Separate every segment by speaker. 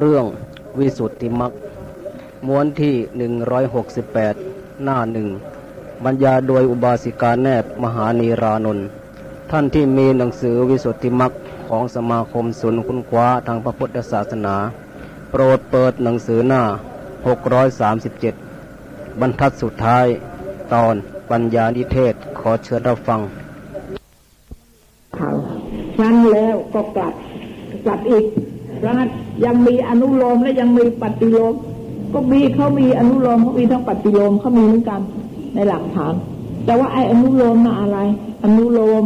Speaker 1: เรื่องวิสุทธิมักม้วนที่ 168 หน้าหนึ่งบรรยาโดยอุบาสิกาแนบมหานีรานนท์ท่านที่มีหนังสือวิสุทธิมักของสมาคมศูนย์คุณคว้าทางพระพุทธศาสนา โปรดเปิดหนังสือหน้า 637 บรรทัดสุดท้ายตอนปัญญานิเทศขอเชิญรับฟัง
Speaker 2: เขาครั้นแล้วก็กลับกลับอีกราะงั้น ยังมีอนุโลมและยังมีปฏิโลม ก็มีเขามีอนุโลมเขามีทั้งปฏิโลมเขามีเหมือนกันในหลักฐาน แต่ว่าไอ้อนุโลมน่ะอะไร อนุโลม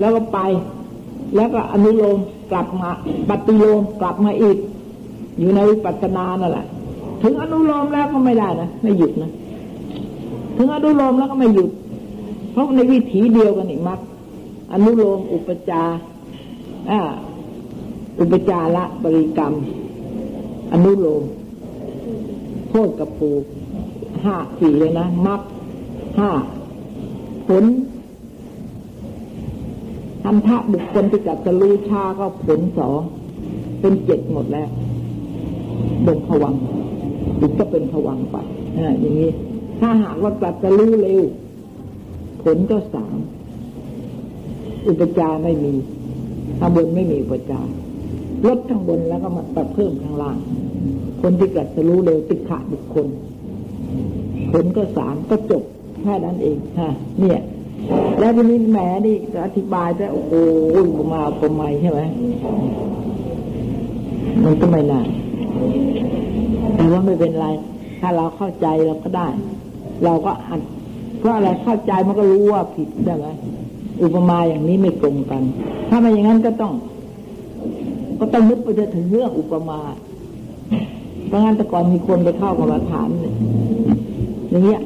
Speaker 2: แล้วก็ไป แล้วก็อนุโลมกลับมาปฏิโลมกลับมาอีก อยู่ในวิปัสสนานั่นแหละถึงอนุโลมแล้วก็ไม่ได้นะไม่หยุดนะถึงอนุโลมแล้วก็ไม่หยุด เพราะในวิถีเดียวกันอีกมักอนุโลมอุปจาอ่า อุปจาระบริกรรม อนุโลมโทษกับปูห้าสี่เลยนะมักห้าผลทันทะบุคคลที่จัดจะรู้ชาก็ผลสองเป็นเจ็ดหมดแล้วบนผวังอีกก็เป็นผวังไปออย่างนี้ ถ้าหากว่าจัดจะรู้เร็ว ผลก็สามอุปจาไม่มีข้างบนไม่มีอุปจาร ลดข้างบนแล้วก็มาตัดเพิ่มข้างล่าง คนที่กัดจะรู้เร็วติดขะบุคคลผลก็สามก็จบแค่นั้นเองฮะเนี่ย แล้วทีนี้แหมนี่จะอธิบายแต่โอ้โหประมาประมาใช่ไหมมันก็ไม่นานแต่ว่าไม่เป็นไร ถ้าเราเข้าใจเราก็ได้ เราก็อัดเพราะอะไรเข้าใจมันก็รู้ว่าผิดใช่ไหมอุปมาอย่างนี้ไม่ตรงกัน ถ้าไม่อย่างนั้นก็ต้อง ก็ต้องนึกไปถึงเรื่องอุปมาเพราะงั้นแต่ก่อนมีคนไปเข้ากรรมฐานอย่างเงี้ย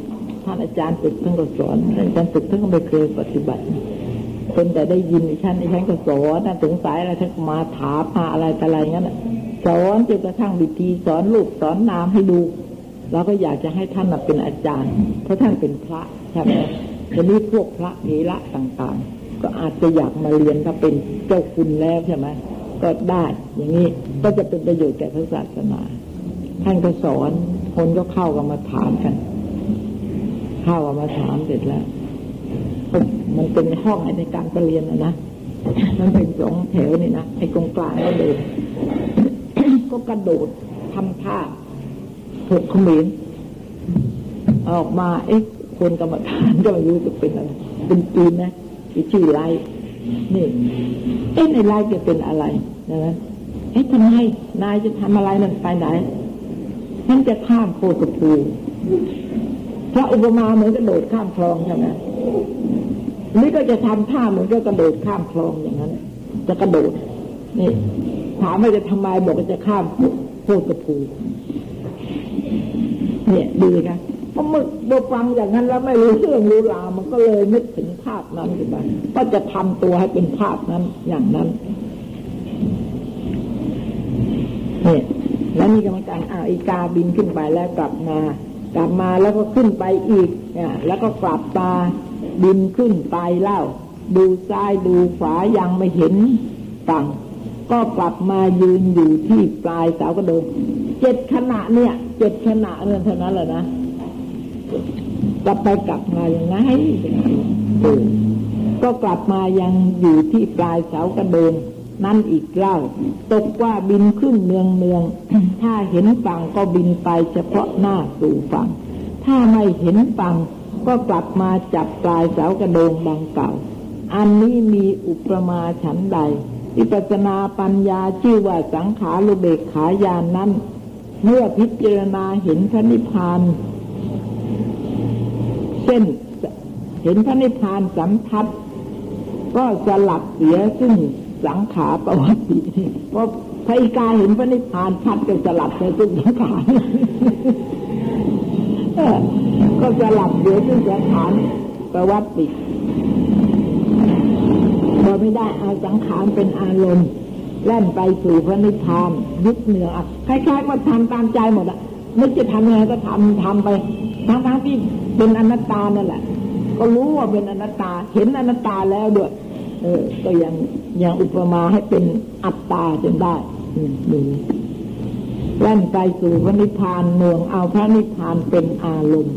Speaker 2: ท่านอาจารย์ตึกท่านก็สอนอาจารย์ตึกท่านก็ไม่เคยปฏิบัติคนแต่ได้ยินฉันฉันก็สอนท่านสงสัยอะไรท่านมาถามมาอะไรแต่อะไรงั้นสอนจนกระทั่งวิธีสอนลูกสอนนามให้ดูเราก็อยากจะให้ท่านเป็นอาจารย์ เพราะท่านเป็นพระใช่ไหมจะมีพวกพระเถระต่างๆ ก็อาจจะอยากมาเรียนถ้าเป็นเจ้าคุณแล้วใช่ไหม ก็ได้อย่างนี้ก็จะเป็นประโยชน์แก่พระศาสนา ท่านก็สอนคนก็เข้ากันมาถามกัน เข้ากันมาถามเสร็จแล้ว มันเป็นห้องในการเรียนนะนะมันเป็นสองแถวนี่นะไอ้ตรงกลางก็เดินก็กระโดดทำท่าถกขมิ้นออกมาเอ๊ะคนกรรมฐานก็ไม่รู้จะเป็นอะไรเป็นจีนนะชื่อไร นี่เอ๊ะในไรจะเป็นอะไรนะเอ๊ะทำไมนายจะทำอะไรนั่นไปไหนฉันจะข้ามโคตรภูพระอุปมาเหมือนกระโดดข้ามคลองใช่ไหมนี่ก็จะทำท่าเหมือนก็กระโดดข้ามคลองอย่างนั้น จะกระโดดนี่ถามว่าจะทำไมบอกว่าจะข้ามโคตรภูเนี่ยดีนะ พอมึกบฟังอย่างนั้นแล้วไม่รู้เรื่องรู้ราวมันก็เลยนึกถึงภาพนั้นขึ้นมาก็จะทำตัวให้เป็นภาพนั้นอย่างนั้นเนี่ยแล้วนี่กรรมการอาอีกาบินขึ้นไปแล้วกลับมากลับมาแล้วก็ขึ้นไปอีกเนี่ยแล้วก็กลับตาบินขึ้นไปเล่า ดูซ้ายดูขวายังไม่เห็นฝั่งก็กลับมายืนอยู่ที่ปลายเสากระโดงเจ็ดขณะเนี่ยเจ็ดขณะเนี่ยเท่านั้นแหละนะ กลับไปกลับมาอย่างไงเออก็กลับมายังอยู่ที่ปลายเสากระโดงนั่นอีกเล่า ตกว่าบินขึ้นเมืองเมือง ถ้าเห็นฝั่งก็บินไปเฉพาะหน้าสู่ฝั่ง ถ้าไม่เห็นฝั่งก็กลับมาจับปลายเสากระโดงดังเก่า อันนี้มีอุปมาฉันใดวิปัสนาปัญญาชื่อว่าสังขารุเบกขายานนั้น เมื่อพิจารณาเห็นพระนิพพาน เช่น เห็นพระนิพพานสัมทัดก็สลับเสียซึ่งสังขารประวัติเพราะพระอิกาเห็นพระนิพพานชัดก็สลับเสียซึ่งสังขารก็สลับเสียซึ่งสังขารประวัติเราไม่ได้เอาสังขารเป็นอารมณ์แล่นไปสู่พระนิพพานยึดเหนือคล้ายๆว่าทำตามใจหมดอะนึกจะทำยังไงก็ทำทำไป ทั้งๆที่เป็นอนัตตานั่นแหละก็รู้ว่าเป็นอนัตตา เห็นอนัตตาแล้วด้วยเออ ก็ยังยังอุปมาให้เป็นอัตตาจนได้ดูแล่นไปสู่พระนิพพานเมืองเอาพระนิพพานเป็นอารมณ์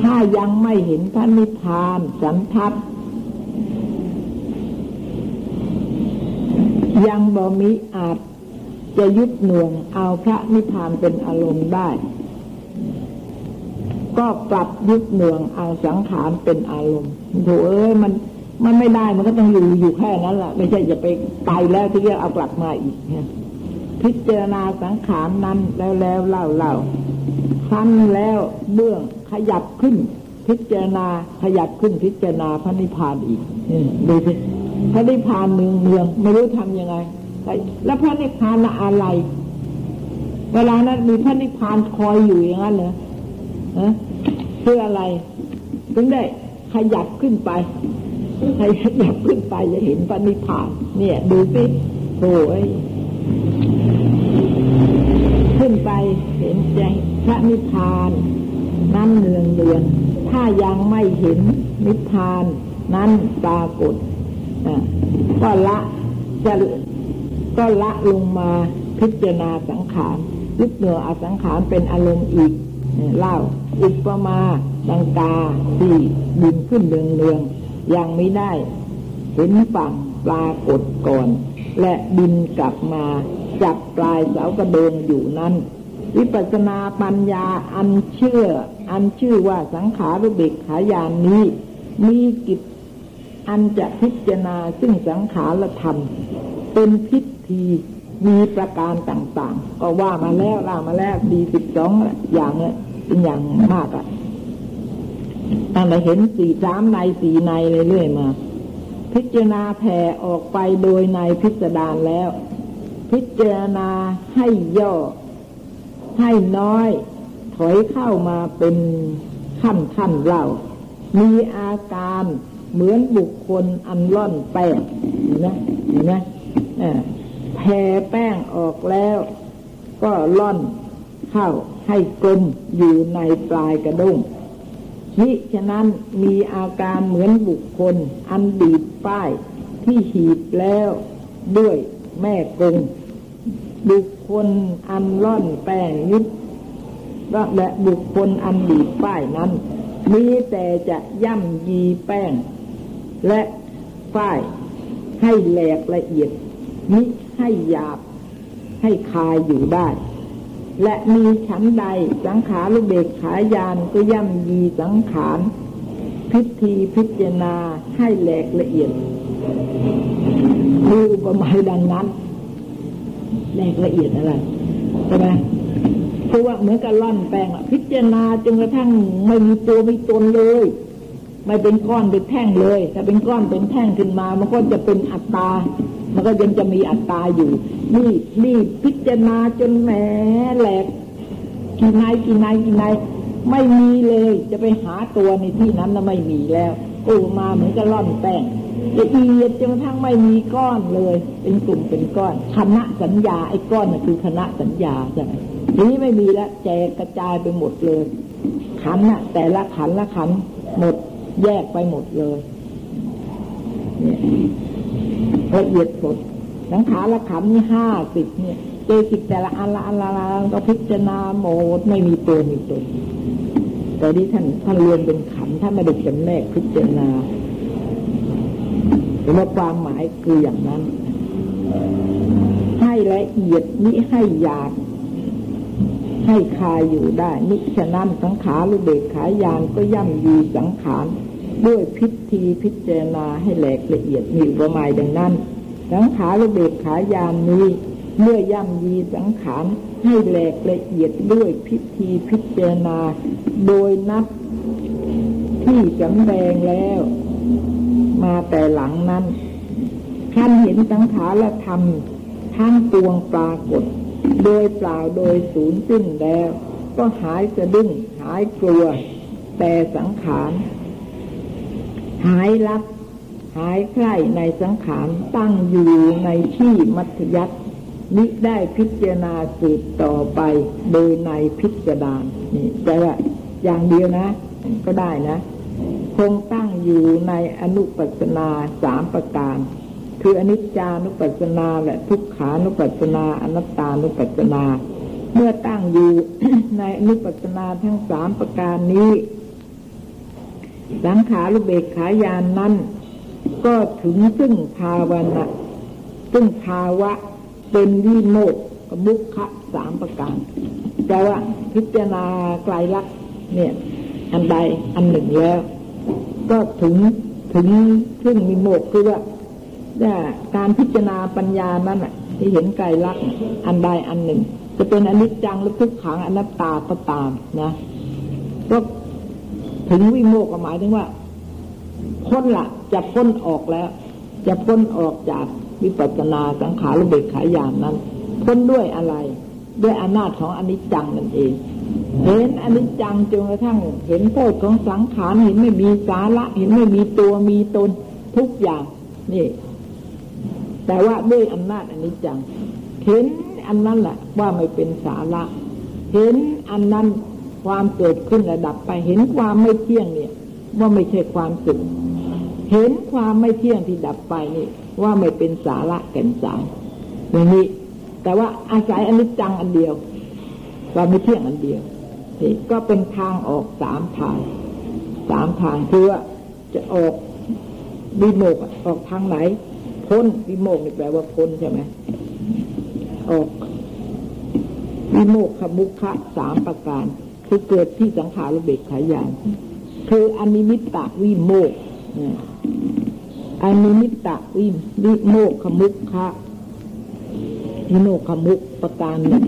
Speaker 2: ถ้ายังไม่เห็นพระนิพพานสันทัดยังบ่มีอาจจะยึดหน่วงเอาพระนิพพานเป็นอารมณ์ได้ ก็กลับยึดหน่วงเอาสังขารเป็นอารมณ์โถเอ้ยมันมันไม่ได้มันก็ต้องอยู่อยู่แค่นั้นแหละไม่ใช่จะไปไปแล้วที่จะเอากลับมาอีกพิจารณาสังขารนั้นแล้วแล้วเล่าเล่าคั้นแล้วเบื้องขยับขึ้น พิจารณาขยับขึ้นพิจารณาพระนิพพานอีกดูสิพระนิพพานเมืองเมืองไม่รู้ทำยังไงแล้วพระนิพพานอะไร เวลานั้นมีพระนิพพานคอยอยู่อย่างนั้นเหรอ เพื่ออะไร ถึงได้ขยับขึ้นไปขยับขึ้นไปจะเห็นพระนิพานเนี่ย ดูสิโอ้ยขึ้นไปเห็นใจพระนิพพานนั้นเนืองเนืองถ้ายังไม่เห็นนิพพานนั้นปรากฏก็ละจะก็ละลงมาพิจารณาสังขารยึดเหนืออสังขารเป็นอารมณ์อีกเล่า อุปมาดังกาที่บินขึ้นเรืองเรืองยังไม่ได้ เห็นฝั่งปลากฏก่อน และบินกลับมาจับปลายเสากระโดงอยู่นั้น วิปัสนาปัญญาอันเชื่อ อันชื่อว่าสังขารุเบกขายานนี้ มีกิจอันจะพิจารณาซึ่งสังขารธรรม เป็นพิธีมีประการต่างๆ ก็ว่ามาแล้วล่ามาแล้วดีสิบสองอย่างเนี่ย เป็นอย่างมากอะ่ะตั้งแต่เห็นสี่สามในสี่ในเรื่อยๆมา พิจารณาแผ่ออกไปโดยในพิสดารแล้ว พิจารณาให้ย่อ ให้น้อย ถอยเข้ามาเป็นขั้นขั้นเล่า มีอาการเหมือนบุคคลอันล่อนแป้งเห็นไหมเห็นไหมแผ่แป้งออกแล้ว ก็ล่อน เข้าให้กลมอยู่ในปลายกระด้งมิฉะนั้นมีอาการเหมือนบุคคล อันดีดป้ายที่หีบแล้วด้วยแม่กงบุคคลอันล่อนแป้งยึดและบุคคลอันดีดป้ายนั้น มีแต่จะย่ำยีแป้ง และป้ายให้แหลกละเอียดมิให้หยาบให้คายอยู่ได้ และมีฉันใดสังขารลูเบกขายานก็ย่ำยีสังขารพิธีพิจารณาให้แหลกละเอียดมีอุปมาดังนั้นแหลกละเอียดอะไรใช่ไหมเพราะว่าเหมือนกับล่อนแป้งอะพิจารณาจนกระทั่งไม่มีตัวไม่ตนเลย ไม่เป็นก้อนเป็นแท่งเลย ถ้าเป็นก้อนเป็นแท่งขึ้นมา มันก็จะเป็นอัตตา มันก็ยังจะมีอัตตาอยู่ นี่นี่พิจารณาจนแหมแหลกกี่นายกี่นายกี่นายไม่มีเลยจะไปหาตัวในที่นั้นแล้วไม่มีแล้วโอ้มาเหมือนกับล่อนแป้งละเอียดจนกระทั่งไม่มีก้อนเลย เป็นกลุ่มเป็นก้อนคณะสัญญาไอ้ก้อนน่ะคือคณะสัญญาใช่ไหมทีนี้ไม่มีแล้วแจกกระจายไปหมดเลย ขันน่ะ แต่ละขันละขันหมดแยกไปหมดเลยเนี่ย ละเอียดสดสังขารละขันนี่ห้าสิบเนี่ยเจสิกแต่ละอันละอันละอันก็พิจารณาหมดไม่มีตัวมีตนแต่ที่ท่านท่านเรียนเป็นขันท่านไม่ได้จำแนกพิจารณาแต่ว่าความหมายคืออย่างนั้น ให้ละเอียดนี้ให้หยาบให้คายอยู่ได้นิฉะนั้นสังขารหรือเบกขายานก็ย่ำยีสังขาร ด้วยพิธีพิจารณาให้แหลกละเอียดมีประมาดังนั้น สังขารระเบิดขายามนี้ เมื่อย่ำยีสังขารให้แหลกละเอียดด้วยพิธีพิจารณา โดยนับที่จำแดงแล้ว มาแต่หลังนั้นท่านเห็นสังขารและธรรมทั้งปวงปรากฏ โดยเปล่าโดยศูนย์สิ้นแล้ว ก็หายสะดุ้งหายกลัว แต่สังขาร หายรับหายใคร่ในสังขารตั้งอยู่ในที่มัธยัตินิได้พิจารณาสืบต่อไปโดยในพิจารณานี่แต่ว่าอย่างเดียวนะ ก็ได้นะ คงตั้งอยู่ในอนุปัสนาสามประการ คืออนิจจานุปัสนาและทุกขานุปัสนาอนัตตานุปัสนา เมื่อตั้งอยู่ในอนุปัสนาทั้งสามประการนี้ สังขารุเบกขายานนั้น ก็ถึงซึ่งภาวนะซึ่งภาวะเป็นวิโมกขมุขะสามประการแต่ว่าพิจารณาไกลลักษณ์เนี่ย อันใดอันหนึ่งแล้ว ก็ถึงถึงซึ่งมีโมกคือว่าการพิจารณาปัญญานั้นที่เห็นไกลลักษณ์อันใดอันหนึ่ง จะเป็นอนิจจังหรือทุกขังอนัตตาก็ตามนะก็ ถึงวิโมกหมายถึงว่าพ้นละจะพ้นออกแล้ว จะพ้นออกจากวิปัสสนาสังขารเบกขายานนั้น พ้นด้วยอะไร ด้วยอำนาจของอนิจจังนั่นเอง เห็นอนิจจังจนกระทั่ง เห็นโทษของสังขารเห็นไม่มีสาระ เห็นไม่มีตัวมีตนทุกอย่างนี่ แต่ว่าด้วยอำนาจอนิจจัง เห็นอันนั้นแหละว่าไม่เป็นสาระ เห็นอันนั้น ความเกิดขึ้นระดับไป เห็นความไม่เที่ยงเนี่ย ว่าไม่ใช่ความสุขเห็นความไม่เที่ยงที่ดับไปนี่ ว่าไม่เป็นสาระแก่นสารอย่างนี้ แต่ว่าอาศัยอนิจจังอันเดียวคว่าไม่เที่ยงอันเดียวนี่ก็เป็นทางออกสามทางสามทางคือว่าจะออกวิโมกข์ออกทางไหนพ้นวิโมกข์นี่แปลว่าพ้นใช่ไหมออกวิโมกขมุขะสามประการ คือเกิดที่สังขารุเบกขาญาณคืออนิมิตตวิโมกข์อนิมิตตวิวิโมกขมุขะวิโมกขมุขประการหนึ่ง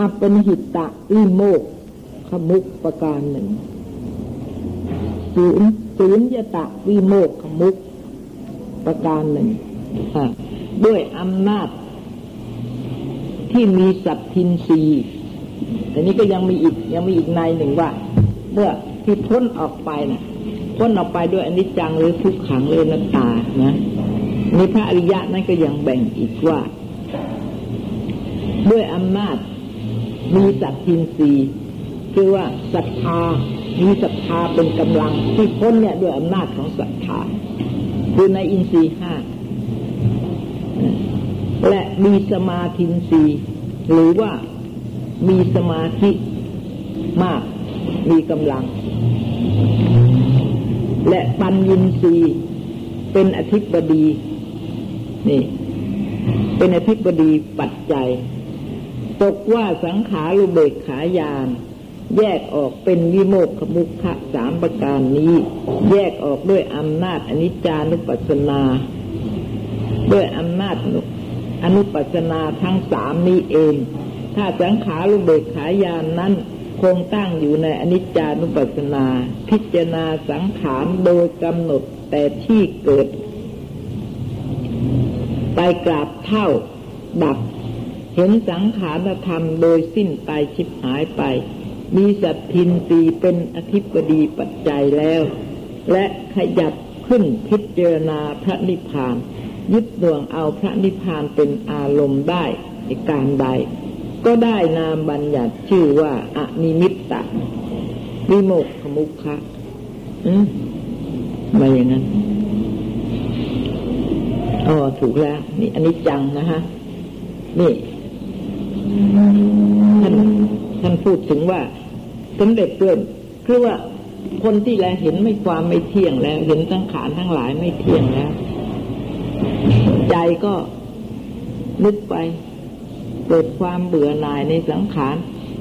Speaker 2: อัปปณิหิตวิโมกขมุขประการหนึ่งศูนย์ศูนย์ยตะวิโมกขมุกประการหนึ่งด้วยอำนาจที่มีสัตทินรี แต่นี้ก็ยังมีอีกยังมีอีกในหนึ่งว่า เมื่อที่พ้นออกไปนะ่ะพ้นออกไปด้วยอนิจจังหรือทุกขังหรือนัตตานะในพระอริยะนั้นก็ยังแบ่งอีกว่า ด้วยอำนาจมีสัตทินรีคือว่าศรัทธามีศรัทธาเป็นกำลังที่พ้นเนี่ยด้วยอำนาจของศรัทธาคือในอินทรีห้าและมีสมาธินรีหรือว่า มีสมาธิมาก มีกำลัง และปัญญินรีเป็นอธิบดีนี่ เป็นอธิบดีปัจจัย ตกว่าสังขารุเบกขายานแยกออกเป็นวิโมกขมุขะสามประการนี้ แยกออกด้วยอำนาจอนิจจานุปัสสนา ด้วยอำนาจอนุปัสสนาทั้งสามนี้เอง ถ้าสังขารุเบกขายานนั้น คงตั้งอยู่ในอนิจจานุปัสสนา พิจารณาสังขารโดยกำหนดแต่ที่เกิด ไปกราบเท่าดับ เห็นสังขารธรรมโดยสิ้นไปชิบหายไป มีสัตทินตีเป็นอธิปดีปัจจัยแล้ว และขยับขึ้นพิจารณาพระนิพพาน ยึดดวงเอาพระนิพพานเป็นอารมณ์ได้ในการใด ก็ได้นามบัญญัติชื่อว่าอนิมิตตะวิโมกขมุขะอืมมาอย่างนั้นอ๋อถูกแล้ว นี่อันนี้จังนะฮะ นี่ ท่านท่านพูดถึงว่าสมเด็จเกินคือว่าคนที่แลเห็นไม่ความไม่เที่ยงแล้ว เห็นทั้งขานทั้งหลายไม่เที่ยงแล้ว ใจก็นึกไป เกิดความเบื่อหน่ายในสังขาร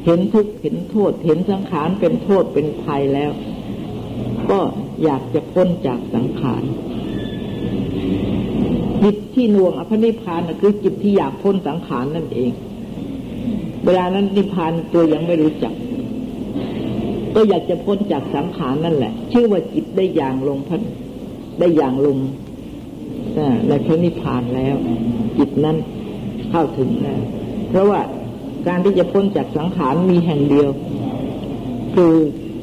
Speaker 2: เห็นทุกข์เห็นโทษ เห็นสังขารเป็นโทษเป็นภัยแล้ว ก็อยากจะพ้นจากสังขารจิตที่น่วงอภินิพานคือจิตที่อยากพ้นสังขารนั่นเอง เวลานั้นนิพพานตัวยังไม่รู้จัก ก็อยากจะพ้นจากสังขารนั่นแหละ ชื่อว่าจิตได้อย่างลงพันได้อย่างลงในพระนิพพานแล้ว จิตนั้นเข้าถึงแล้ว เพราะว่าการที่จะพ้นจากสังขารมีแห่งเดียว คือ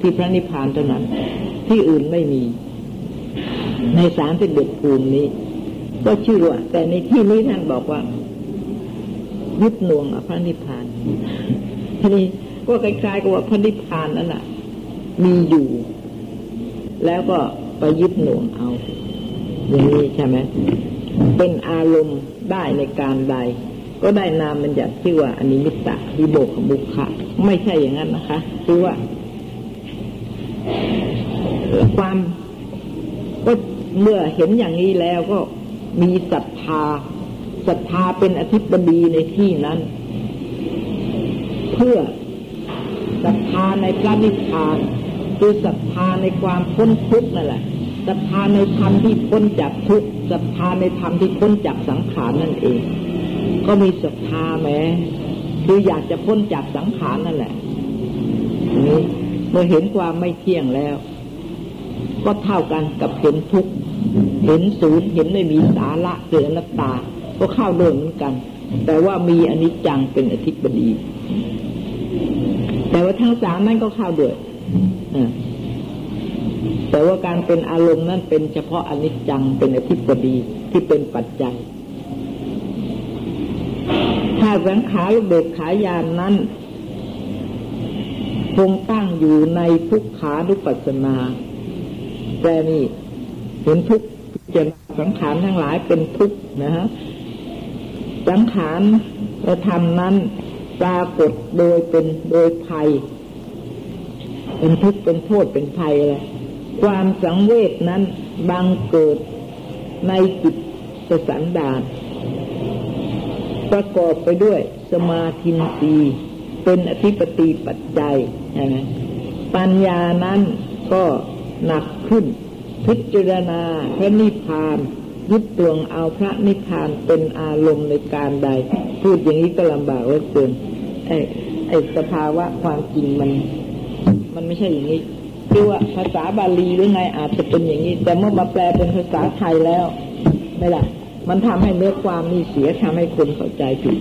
Speaker 2: ที่พระนิพพานเท่านั้น ที่อื่นไม่มี ในสารสิบเอ็ดภูมินี้ ก็ชื่อว่า แต่ในที่นี้ท่านบอกว่า ยึดหน่วงพระนิพพานทีนี้ก็คล้ายๆกับว่าพระนิพพานนั่นแหะมีอยู่ แล้วก็ไปยึดหน่วงเอา อย่างนี้ใช่ไหมเป็นอารมณ์ได้ในการใด ก็ได้นามมันอยากที่ว่าอนิมิตตะวิโบกบุคคะไม่ใช่อย่างนั้นนะคะ คือว่า ความก็เมื่อเห็นอย่างนี้แล้วก็มีศรัทธาศรัทธาเป็นอธิบดีในที่นั้น เพื่อศรัทธาในพระนิพพานคือศรัทธาในความพ้นทุกข์นั่นแหละศรัทธาในธรรมที่พ้นจากทุกข์ศรัทธาในธรรมที่พ้นจากสังขารนั่นเอง ก็มีศรัทธาแม้คืออยากจะพ้นจากสังขารนั่นแหละนี้เมื่อเห็นความไม่เที่ยงแล้ว ก็เท่ากันกับเห็นทุกข์เห็นศูนย์เห็นไม่มีสาระเกิดอนัตตา ก็เข้าด้วยเหมือนกัน แต่ว่ามีอนิจจังเป็นอธิบดี แต่ว่าทั้งสามนั่นก็เข้าเด้วยแต่ว่าการเป็นอารมณ์นั้นเป็นเฉพาะอนิจจังเป็นอธิบดีที่เป็นปัจจัย สังขารเบกขายานนั้นคงตั้งอยู่ในทุกขานุปัสสนาแต่นี่เห็นทุกเจนสังขารทั้งหลายเป็นทุกนะฮะสังขารเราทำนั้นปรากฏโดยเป็นโดยภัย เป็นทุกข์เป็นโทษเป็นภัยเลยความสังเวชนั้นบังเกิดในจิตสันดาน ประกอบไปด้วย สมาธินีเป็นอธิปติปัจจัยนะปัญญานั้นก็หนักขึ้น พิจารณาพระนิพพานยึดตวงเอาพระนิพพานเป็นอารมณ์ในการใด พูดอย่างนี้ก็ลำบากว่าเกินไอ้ไอ้สภาวะความจริงมัน มันไม่ใช่อย่างนี้คือว่าภาษาบาลีหรือไงอาจจะเป็นอย่างนี้ แต่เมื่อมาแปลเป็นภาษาไทยแล้ว ไม่ล่ะ มันทำให้เนื้อความนี่เสียทำให้คนเข้าใจผิด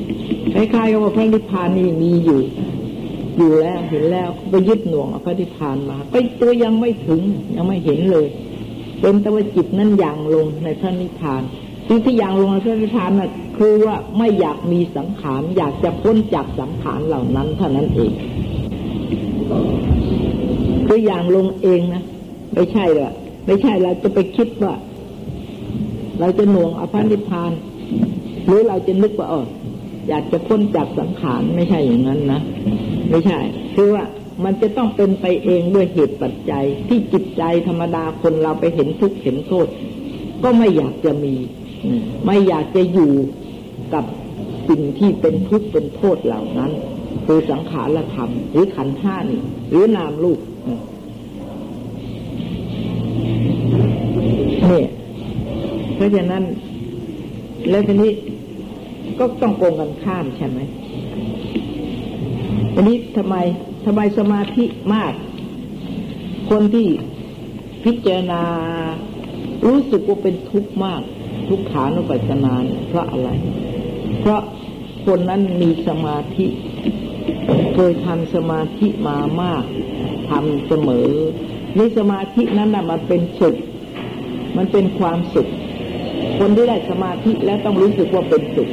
Speaker 2: คล้ายๆกับว่าพระนิพพานนี่มีอยู่ อยู่แล้วเห็นแล้วไปยึดหน่วงพระนิพพานมาไปตัวยังไม่ถึงยังไม่เห็นเลยเป็นตะวันจิตนั้นอย่างลงในพระนิพพานที่ที่อย่างลงในพระนิพพานน่ะคือว่าไม่อยากมีสังขารอยากจะพ้นจากสังขารเหล่านั้นเท่านั้นเองตัวอย่างลงเองนะไม่ใช่หรอไม่ใช่เราจะไปคิดว่า เราจะหน่วงอภันิพาน หรือเราจะนึกว่าอ๋ออยากจะพ้นจากสังขารไม่ใช่อย่างนั้นนะไม่ใช่ คือว่ามันจะต้องเป็นไปเองด้วยเหตุปัจจัย ที่จิตใจธรรมดาคนเราไปเห็นทุกข์เห็นโทษ ก็ไม่อยากจะมี ไม่อยากจะอยู่กับสิ่งที่เป็นทุกข์เป็นโทษเหล่านั้น คือสังขารธรรม หรือขันธ์ห้านี่หรือนามรูปเนี่ย ราะฉะนั้น แล้วทีนี้ก็ต้องโกงกันข้ามใช่ไหมอันนี้ทำไมทำไมสมาธิมาก คนที่พิจารณารู้สึกว่าเป็นทุกข์มาก ทุกขานุปัสสนาเพราะอะไร เพราะคนนั้นมีสมาธิเคยทำสมาธิมามากทำเสมอในสมาธินั้นนะมันเป็นสุข มันเป็นความสุข คนที่ได้สมาธิแล้วต้องรู้สึกว่าเป็นสุข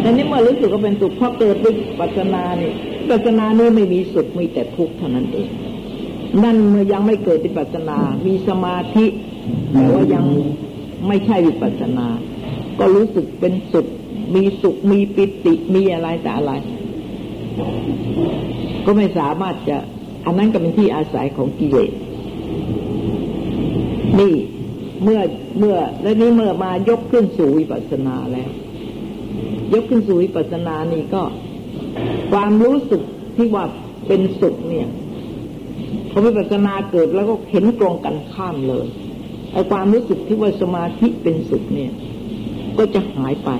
Speaker 2: แต่นี้เมื่อรู้สึกว่าเป็นสุขพอเกิดวิปัสนาเนี่ยปัสนาเนี่ยไม่มีสุขมีแต่ทุกข์เท่านั้นเอง นั่นเมื่อยังไม่เกิดวิปัสนา มีสมาธิแต่ว่ายังไม่ใช่วิปัสนา ก็รู้สึกเป็นสุข มีสุขมีปิติมีอะไรแต่อะไร ก็ไม่สามารถจะ อันนั้นก็เป็นที่อาศัยของกิเลสนี่ เมื่อเมื่อแล้วนี้เมื่อมายกขึ้นสู่วิปัสสนาแล้ว ยกขึ้นสู่วิปัสสนานี่ก็ ความรู้สึกที่ว่าเป็นสุขเนี่ยพอวิปัสสนาเกิดแล้วก็เห็นตรงกันข้ามเลยไอ้ความรู้สึกที่ว่าสมาธิเป็นสุขเนี่ย ก็จะหายไป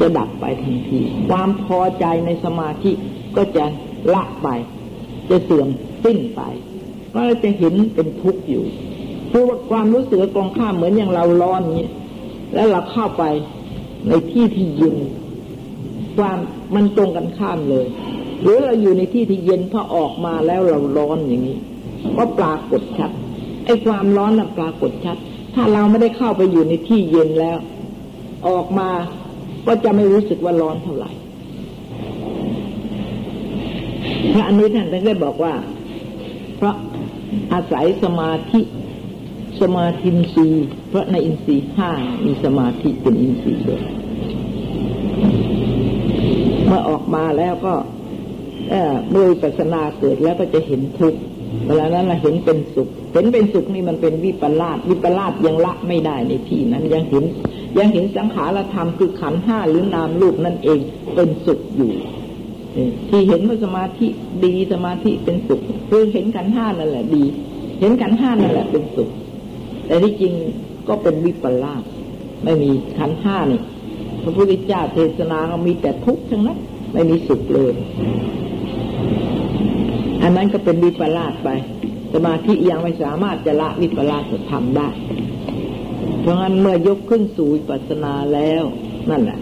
Speaker 2: จะดับไปทันที ความพอใจในสมาธิก็จะละไป จะเสื่อมสิ้นไป ก็จะเห็นเป็นทุกข์อยู่ คือว่าความรู้สึกกองข้ามเหมือนอย่างเราร้อนนี้แล้วเราเข้าไปในที่ที่เย็นความมันตรงกันข้ามเลย หรือเราอยู่ในที่ที่เย็นพอออกมาแล้วเราร้อนอย่างนี้ ก็ปรากฏชัดไอ้ความร้อนน่ะปรากฏชัด ถ้าเราไม่ได้เข้าไปอยู่ในที่เย็นแล้ว ออกมาก็จะไม่รู้สึกว่าร้อนเท่าไหร่พระอนุท่านได้บอกว่า เพราะอาศัยสมาธิ สมาธินทรีย์เพราะในอินทรีย์ห้ามีสมาธิเป็นอินทรีย์ด้วยเมื่อออกมาแล้วก็เมื่อปัสนาเกิดแล้วก็จะเห็นทุกข์เวลานั้นเราเห็นเป็นสุข เห็นเป็นสุขนี่มันเป็นวิปลาสวิปลาสยังละไม่ได้ในที่นั้นยังเห็นยังเห็นสังขารธรรมคือขันห้าหรือนามรูปนั่นเองเป็นสุขอยู่ที่เห็นว่าสมาธิดีสมาธิเป็นสุข คือเห็นขันห้านั่นแหละดี เห็นขันห้านั่นแหละเป็นสุข แต่ที่จริงก็เป็นวิปลาสไม่มีขันห้านี่พระพุทธเจ้าเทศนาก็มีแต่ทุกข์ทั้งนั้น ไม่มีสุขเลย อันนั้นก็เป็นวิปลาสไป สมาธิยังไม่สามารถจะละวิปลาสธรรมได้ เพราะงั้นเมื่อยกขึ้นสู่ปัสนาแล้วนั่นแหละ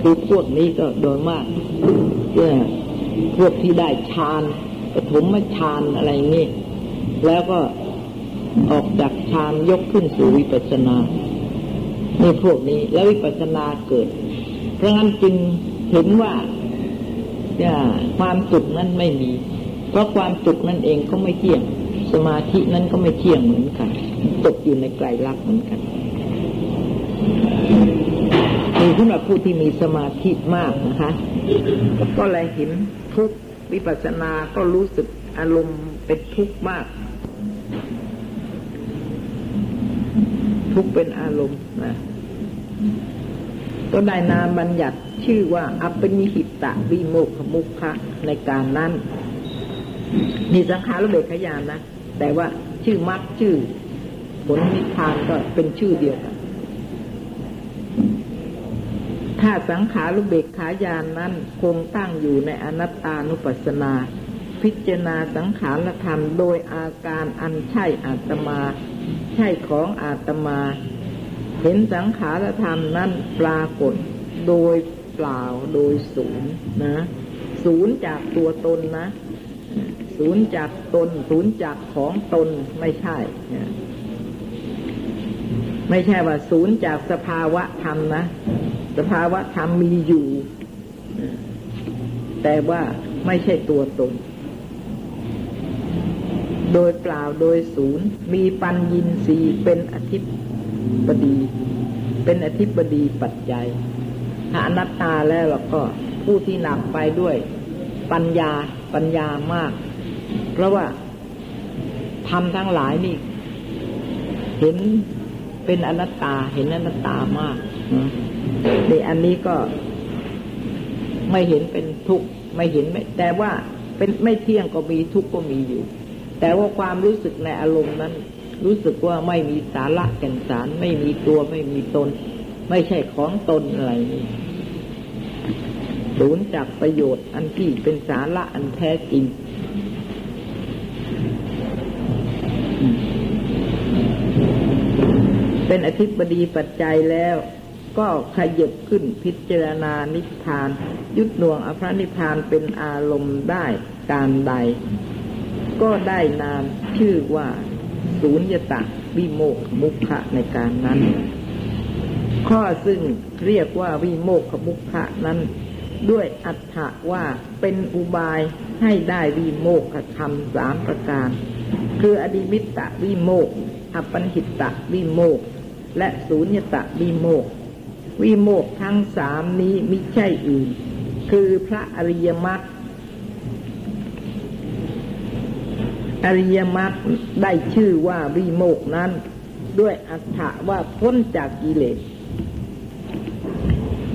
Speaker 2: คือพวกนี้ก็โดยมากเนี่ยพวกที่ได้ฌานปฐมฌานอะไรนี่แล้วก็ ออกจากฌานยกขึ้นสู่วิปัสนานี่พวกนี้แล้ววิปัสนาเกิด เพราะงั้นจึงเห็นว่าความสุขนั้นไม่มี เพราะความสุขนั่นเองก็ไม่เที่ยง สมาธินั้นก็ไม่เที่ยงเหมือนกันตกอยู่ในไกลลักเหมือนกันมีสำหรับผู้ที่มีสมาธิมากนะคะ ก็เลยเห็นทุกวิปัสสนาก็รู้สึกอารมณ์เป็นทุกข์มาก ทุกเป็นอารมณ์นะก็ได้นามบัญญัติชื่อว่า อัปปนิหิตะวิโมกขมุขะในการนั้นมีสังขารเบกขยานนะ แต่ว่าชื่อมัดชื่อ ผลนิพพานก็เป็นชื่อเดียวกัน ถ้าสังขารุเบกขายานนั้น คงตั้งอยู่ในอนัตตานุปัสสนา พิจารณาสังขารธรรมโดยอาการอันใช่อาตมา ใช่ของอาตมา เห็นสังขารธรรมนั้นปรากฏโดยเปล่าโดยศูนย์นะ ศูนย์จากตัวตนนะ ศูนย์จากตน ศูนย์จากของตนไม่ใช่ไม่ใช่ว่าศูนย์จากสภาวะธรรมนะ สภาวะธรรมมีอยู่ แต่ว่าไม่ใช่ตัวตน โดยเปล่าโดยศูนย์ มีปัญญินรีเป็นอธิบดี เป็นอธิบดีปัจจัยถ้าอนัตตาแล้วเราก็ผู้ที่นำไปด้วยปัญญาปัญญามาก เพราะว่าทำทั้งหลายนี่ เห็นเป็นอนัตตาเห็นอนัตตามากนี่อันนี้ก็ไม่เห็นเป็นทุกข์ไม่เห็นไม่แต่ว่าเป็นไม่เที่ยงก็มีทุกข์ก็มีอยู่ แต่ว่าความรู้สึกในอารมณ์นั้น รู้สึกว่าไม่มีสาระแก่นสาร ไม่มีตัวไม่มีตน ไม่ใช่ของตนอะไรนี่สูญจากประโยชน์อันที่เป็นสาระอันแท้จริงเป็นอธิบดีปัจจัยแล้ว ก็ขยับขึ้นพิจารณานิพพาน ยุดหน่วงอภรนิพพานเป็นอารมณ์ได้การใด ก็ได้นามชื่อว่าศูนยตะวิโมกมุขะในการนั้น ข้อซึ่งเรียกว่าวิโมกขมุขะนั้น ด้วยอัตถะว่าเป็นอุบายให้ได้วิโมกขธรรมสามประการ คืออดิมิตตวิโมกอปัญหิตตวิโมกและศูนยตะวิโมกวิโมกทั้งสามนี้มิใช่อื่น คือพระอริยมรรค อริยมรรคได้ชื่อว่าวิโมกนั้น ด้วยอัฏฐะว่าพ้นจากกิเลส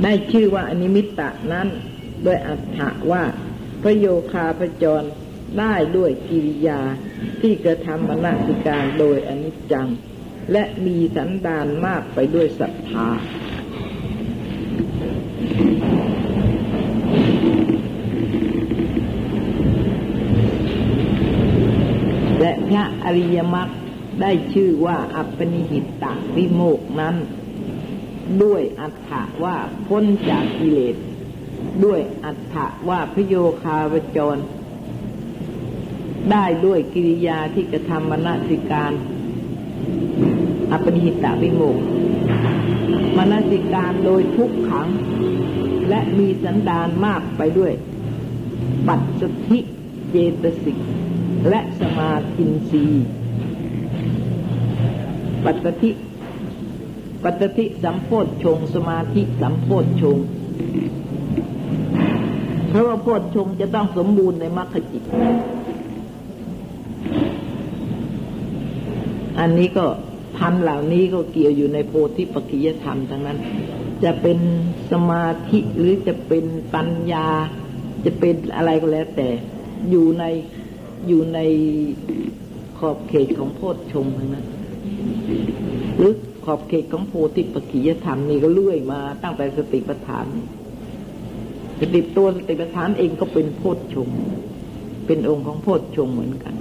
Speaker 2: ได้ชื่อว่าอนิมิตตะนั้น ด้วยอัฏฐะว่าพระโยคาพจรได้ด้วยกิริยาที่กระทำมณสิการโดยอนิจจัง และมีสันดานมากไปด้วยศรัทธาและพ ระอริยมรรคได้ชื่อว่าอัปปนิหิตตวิโมกนั้น ด้วยอัฏฐะว่าพ้นจากกิเลส ด้วยอัฏฐะว่าพโยคาวจร ได้ด้วยกิริยาที่กระทำมณสิการอัปปนิหิตวิโมกมณสิการโดยทุกขัง และมีสันดานมากไปด้วย ปัจจุทิเจตสิก และสมาธินรีปัตติปัตติสัมโพธชง สมาธิสัมโพธชงเพราะว่าโพธชงจะต้องสมบูรณ์ในมรรคจิต อันนี้ก็ธรรมเหล่านี้ก็เกี่ยวอยู่ในโพธิปัจจยธรรมทั้งนั้น จะเป็นสมาธิหรือจะเป็นปัญญา จะเป็นอะไรก็แล้วแต่ อยู่ใน อยู่ในขอบเขตของโพชฌงทั้งนั้นหรือขอบเขตของโพธิปัจจยธรรมนี่ก็เลื่อยมา ตั้งแต่สติปัฏฐานสติตัวสติปัฏฐานเองก็เป็นโพชฌงเป็นองค์ของโพชฌงเหมือนกัน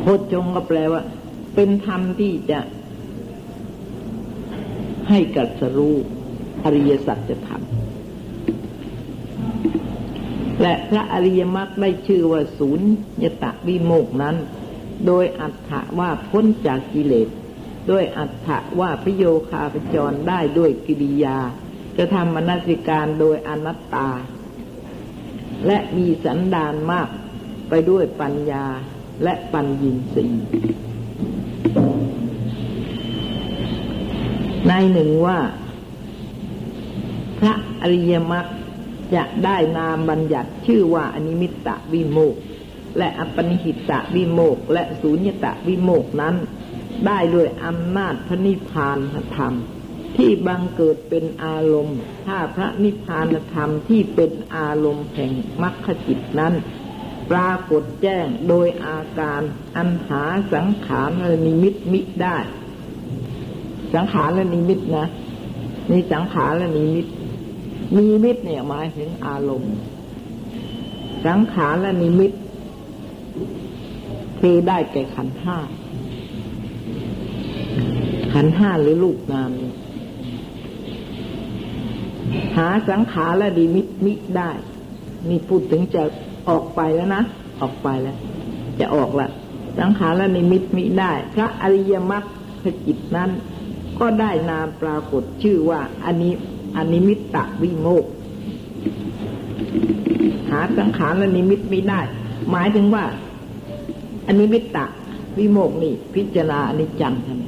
Speaker 2: โพชฌงก็แปลว่า เป็นธรรมที่จะให้กัดสรู้อริยสัจธรรม และพระอริยมรรคได้ชื่อว่าศูนย์ยตะวิโมกนั้น โดยอัฏฐว่าพ้นจากกิเลสโดยอัฏฐว่าพโยคาพจรได้ด้วยกิริยา จะทำมนสิการโดยอนัตตา และมีสันดานมากไปด้วยปัญญาและปัญญินทรีย์ในหนึ่งว่า พระอริยมรรค จะได้นามบัญญัติชื่อว่าอนิมิตตวิโมกและอปนิหิตะวิโมกและสูญญตะวิโมกนั้น ได้ด้วยอำนาจพระนิพพานธรรม ที่บังเกิดเป็นอารมณ์ ถ้าพระนิพพานธรรมที่เป็นอารมณ์แห่งมรรคจิตนั้น ปรากฏแจ้งโดยอาการอันหาสังขารนิมิตมิได้ สังขารและนิมิตนะนี่สังขารและนิมิต นิมิตเนี่ยหมายถึงอารมณ์ สังขารและนิมิตคือได้แก่ขันธ์ห้า ขันธ์ห้าหรือรูปนามหาสังขารและนิมิตมิได้ นี่พูดถึงจะออกไปแล้วนะ ออกไปแล้ว จะออกละสังขารและนิมิตมิได้ พระอริยมรรคจิตนั้น ก็ได้นามปรากฏชื่อว่าอันนี้ อนิมิตตวิโมกข์ หาสังขารและนิมิตไม่ได้ หมายถึงว่าอนิมิตตวิโมกข์นี่ พิจารณาอนิจจังท่าน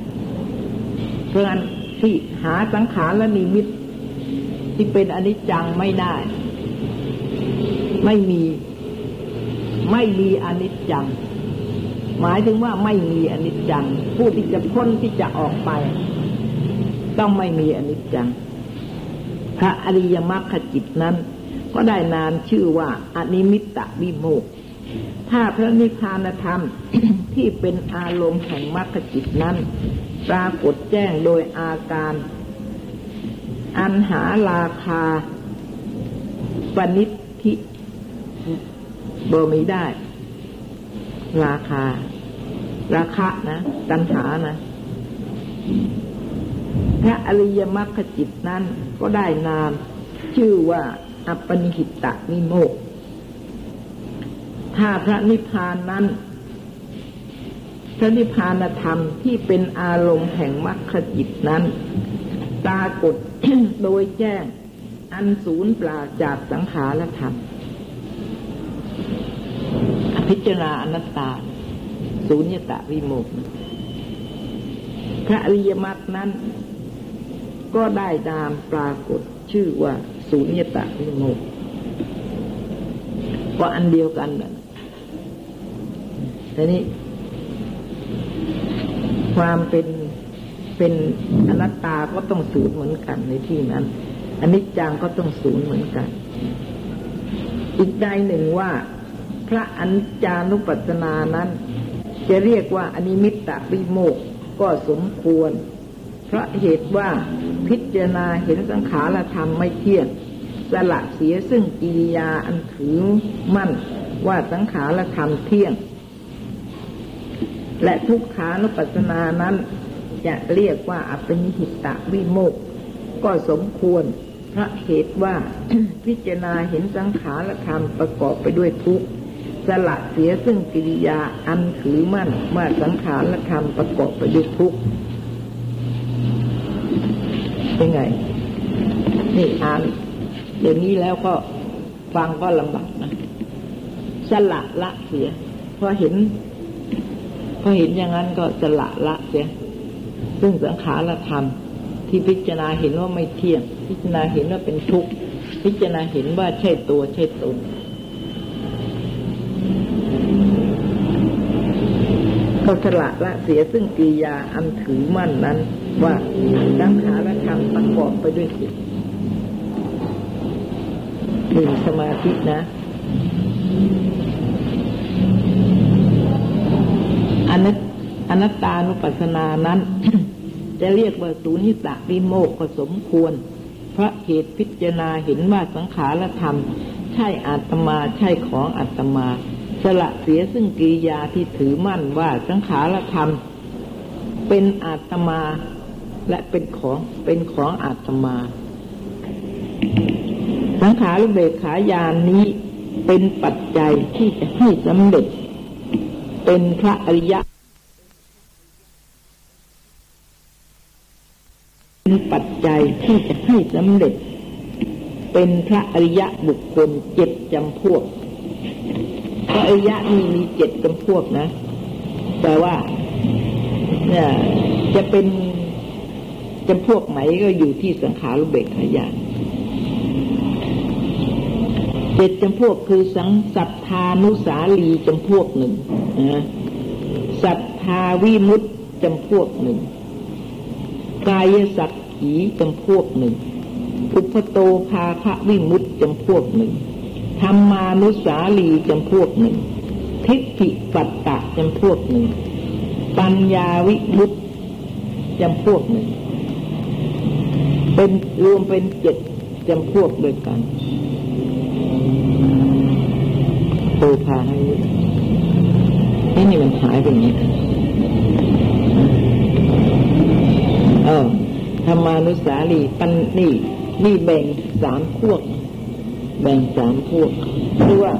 Speaker 2: เพราะฉะนั้นที่หาสังขารและนิมิต ที่เป็นอนิจจังไม่ได้ ไม่มี ไม่มีอนิจจัง หมายถึงว่าไม่มีอนิจจัง ผู้ที่จะพ้นที่จะออกไป ต้องไม่มีอนิจจัง ระอริยมรรคจิตนั้น ก็ได้นามชื่อว่าอนิมิตตวิโมกถ้าพระนิพพานธรรมที่เป็นอารมณ์แห่งมรรคจิตนั้น ปรากฏแจ้งโดยอาการ อันหาราคาปณิธิบมีได้ ราคา ราคะนะ ตัณหานะ พระอริยมรรคจิตนั้นก็ได้นาม ชื่อว่าอัปปนิหิตะนิโมก ถ้าพระนิพพานนั้น พระนิพพานธรรมที่เป็นอารมณ์แห่งมรรคจิตนั้นปรากฏโดยแจ้ง อันศูนย์ปราจากสังขารธรรม พิจารณาอนัตตา ศูนย์ตะวิโมกพระอริยมรรคนั้น ก็ได้นามปรากฏชื่อว่าสูญญตาวิโมกก็อันเดียวกันนะแต่นี้ ความเป็นเป็นอนัตตาก็ต้องสูญเหมือนกันในที่นั้นอันนี้จังก็ต้องสูญเหมือนกัน อีกใดหนึ่งว่า พระอัญจานุปัสสนานั้น จะเรียกว่าอนิมิตตวิโมกก็สมควร พราะเหตุว่าพิจารณาเห็นสังขารธรรมไม่เที่ยงสละเสียซึ่งกิริยาอันถือมั่นว่าสังขารธรรมเที่ยง และทุกขานุปัสสนานั้นจะเรียกว่าอัปนิหิตะวิโมกก็สมควรพระเหตุว่าพิจารณาเห็นสังขารธรรมประกอบไปด้วยทุกสละเสียซึ่งกิริยาอันถือมั่นว่าสังขารธรรมประกอบไปด้วยทุกข์ เป็นไง นี่อ่านเดี๋ยวนี้แล้วก็ฟังก็ลำบากนะสละละเสียพอเห็นพอเห็นอย่างนั้นก็สละละเสีย ซึ่งสังขารธรรม ที่พิจารณาเห็นว่าไม่เที่ยง พิจารณาเห็นว่าเป็นทุกข์พิจารณาเห็นว่าใช่ตัวใช่ตนเขาสละละเสียซึ่งกิยาอันถือมั่นนั้น ว่าสังขารธรรมประกอบไปด้วยจิตหนึ่งสมาธินะ อนัตอนัตตานุปัสสนานั้น จะเรียกว่าสูนิสะวิโมกสมควร เพราะเหตุพิจารณาเห็นว่าสังขารธรรม ใช่อาตมาใช่ของอาตมา สละเสียซึ่งกิริยาที่ถือมั่นว่าสังขารธรรม เป็นอาตมา และเป็นของเป็นของอาตมา สังขารเบกขายานนี้เป็นปัจจัยที่จะให้สำเร็จ เป็นพระอริยะ เป็นปัจจัยที่จะให้สำเร็จ เป็นพระอริยะบุคคลเจ็ดจำพวกพระอริยะมีมีเจ็ดจำพวกนะ แต่ว่าเนี่ยจะเป็น จำพวกไหนก็อยู่ที่สังขารุเบกขายานเจ็ดจำพวกคือสังสัทธานุสาลีจำพวกหนึ่งนะสัทธาวิมุตจำพวกหนึ่ง กายสักขีจำพวกหนึ่งอุปโตภาคะวิมุตจำพวกหนึ่งธรรมานุสาลีจำพวกหนึ่ง ทิฏฐิปัตตะจำพวกหนึ่ง ปัญญาวิมุตจำพวกหนึ่ง เป็นรวมเป็นเจ็ดจำพวกด้วยกันโตพาให้นี่นี่มันหายไปนี้เออธรรมานุสาลีปันนี่นี่แบ่งสามพวก แบ่งสามพวกคือว่า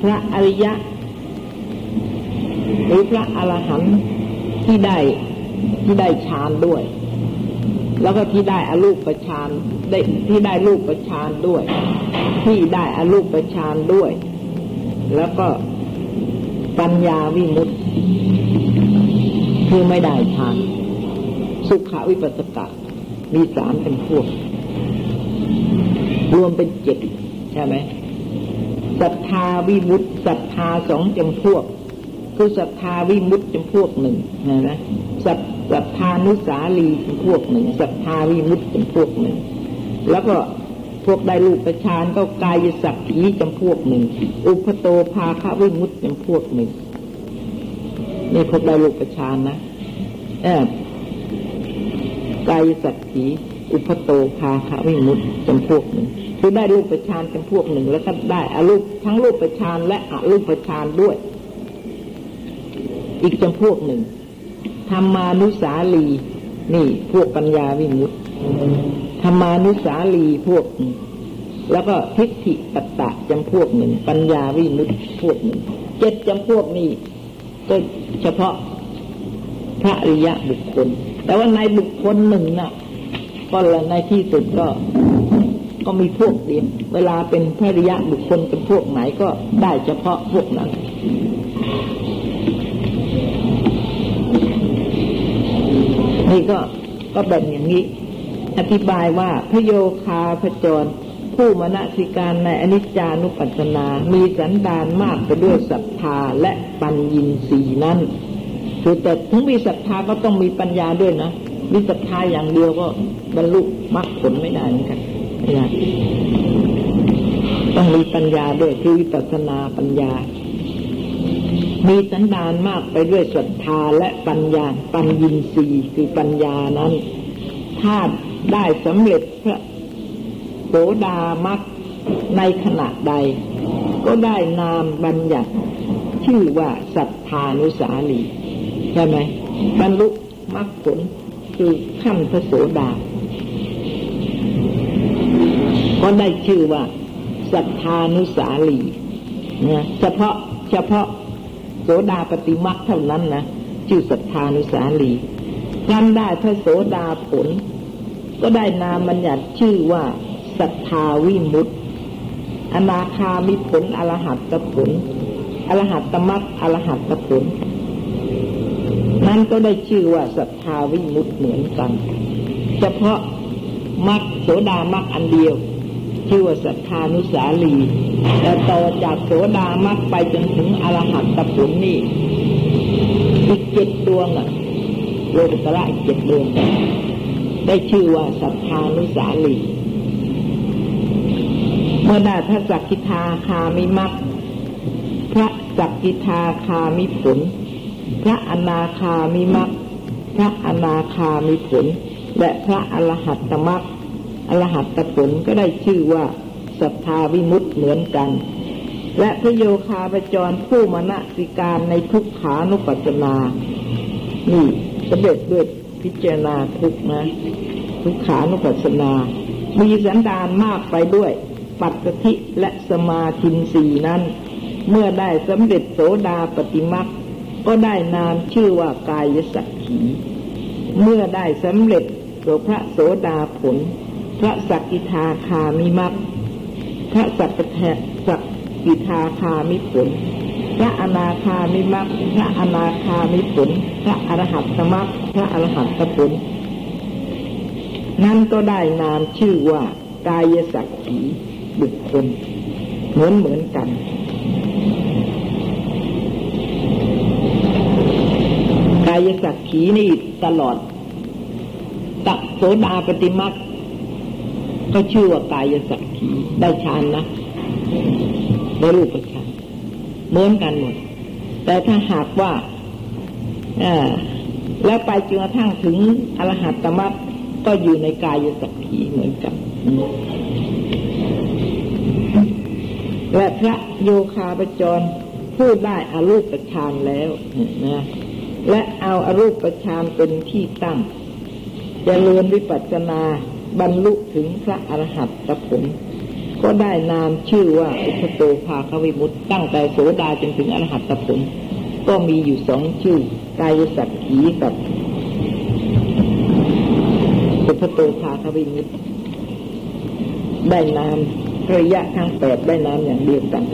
Speaker 2: พระอริยะ หรือพระอรหันต์ที่ได้ที่ได้ฌานด้วย แล้วก็ที่ได้อรูปประชานได้ที่ได้รูปประชานด้วย ที่ได้อรูปประชานด้วย แล้วก็ปัญญาวิมุตติคือไม่ได้ฌาน สุขาวิปัสสกะ มีสามเป็นพวก รวมเป็นเจ็ดใช่ไหมศรัทธาวิมุตติศรัทธาสองจำพวก คือศรัทธาวิมุตติจำพวกหนึ่งนะสัศรัท ธานุสาลีจำพวกหนึ่งศรัทธาวิมุตติจำพวกหนึ่ง แล้วก็พวกได้รูปประชานก็กายสักขีจำพวกหนึ่ง อุปโตภาควิมุตจำพวกหนึ่งนี่พวกได้รูปประชานนะเออกายสักขีอุปโตภาควิมุตจำพวกหนึ่งคือได้รูปประชานจำพวกหนึ่ง แล้วก็ได้อารูปทั้งรูปประชานและอรูปประชานด้วย อีกจำพวกหนึ่ง ธรรมานุสาลี นี่พวกปัญญาวิมุตติธรรมานุสาลีพวก แล้วก็ทิฏฐิปัตตะจำพวกหนึ่ง ปัญญาวิมุตติพวกหนึ่งเจ็ดจำพวกนี้ก็เฉพาะพระอริยะบุคคล แต่ว่าในบุคคลหนึ่งน่ะก็ละในที่สุดก็ก็มีพวกเดียวเวลาเป็นพระริยะบุคคลเป็นพวกไหนก็ได้เฉพาะพวกนั้น นี่ก็ก็แบ่งอย่างนี้ อธิบายว่าพระโยคาพจร ผู้มณสิการในอนิจจานุปัสสนา มีสันดานมากไปด้วยศรัทธาและปัญญินสีนั้นคือแต่ถึงมีศรัทธาก็ต้องมีปัญญาด้วยนะมีศรัทธาอย่างเดียวก็บรรลุมรรคผลไม่ได้เหมือนกันนะต้องมีปัญญาด้วยคือวิปัสสนาปัญญา มีสันดานมากไปด้วยศรัทธาและปัญญาปัญญินสีคือปัญญานั้น ถ้าได้สำเร็จพระโสดามักในขณะใด ก็ได้นามบัญญัติชื่อว่าสัทธานุสาลีใช่ไหมบรรลุมรรคผลคือขั้นพระโสดา ก็ได้ชื่อว่าสัทธานุสาลีนะเฉพาะเฉพาะ โสดาปฏิมรรคเท่านั้นนะชื่อสัทธานุสาลีท่านได้พระโสดาผล ก็ได้นามบัญญัติชื่อว่าสัทธาวิมุตติอนาคามิผลอรหัตตผลอรหัตตมรรคอรหัตตผล นั้นก็ได้ชื่อว่าศรัทธาวิมุตเหมือนกัน เฉพาะมักโสดามักอันเดียว ชื่อว่าศรัทธานุสาลีแต่ต่อจากโสดามักไปจนถึงอรหัตตผลนี่อีกเจ็ดดวงอะโลกุตระอีกเจ็ดดวง ได้ชื่อว่าศรัทธานุสาลีเมื่อได้พระสักกิทาคามิมักพระสักกิทาคามิผล พระอนาคามิมักพระอนาคามิผล และพระอรหัตตมัก อรหัตผลก็ได้ชื่อว่าศรัทธาวิมุตเหมือนกัน และพระโยคาปจรผู้มณสิการในทุกขานุปัจนา นี่สเด็จด้วยพิจารณาทุกนะทุกขานุปัสนา มีสันดานมากไปด้วย ปัตติและสมาธินสีนั้น เมื่อได้สำเร็จโสดาปฏิมักก็ได้นามชื่อว่ากายสักขี เมื่อได้สำเร็จโสพระโสดาผล พระสักกิทาคามิมักพระสักแทสักกิทาคามิผล พระอนาคามิมักพระอนาคามิผล พระอรหัตตมักพระอรหัตตผล นั่นก็ได้นามชื่อว่ากายสักขีบุคคล เหมือนเหมือนกันกายสักขีนี่ตลอดตักโสดาปฏิมัก ก็ชื่อว่ากายสักขีได้ฌานนะได้รูปฌานเหมือนกันหมด แต่ถ้าหากว่าแล้วไปจนกระทั่งถึงอรหัตตมักก็อยู่ในกายสักขีเหมือนกัน และพระโยคาปจรพูดได้อารูปฌานแล้วนะและเอาอารูปฌานเป็นที่ตั้งจเจริญวิปัสสนา บรรลุถึงพระอรหัตตผล ก็ได้นามชื่อว่าอุปโตภาควิมุตตั้งแต่โสดาจนถึงอรหัตตผล ก็มีอยู่สองชื่อกายสักขีกับสุภโตภาควิมุตได้นามระยะทั้งแปดได้นามอย่างเดียวกัน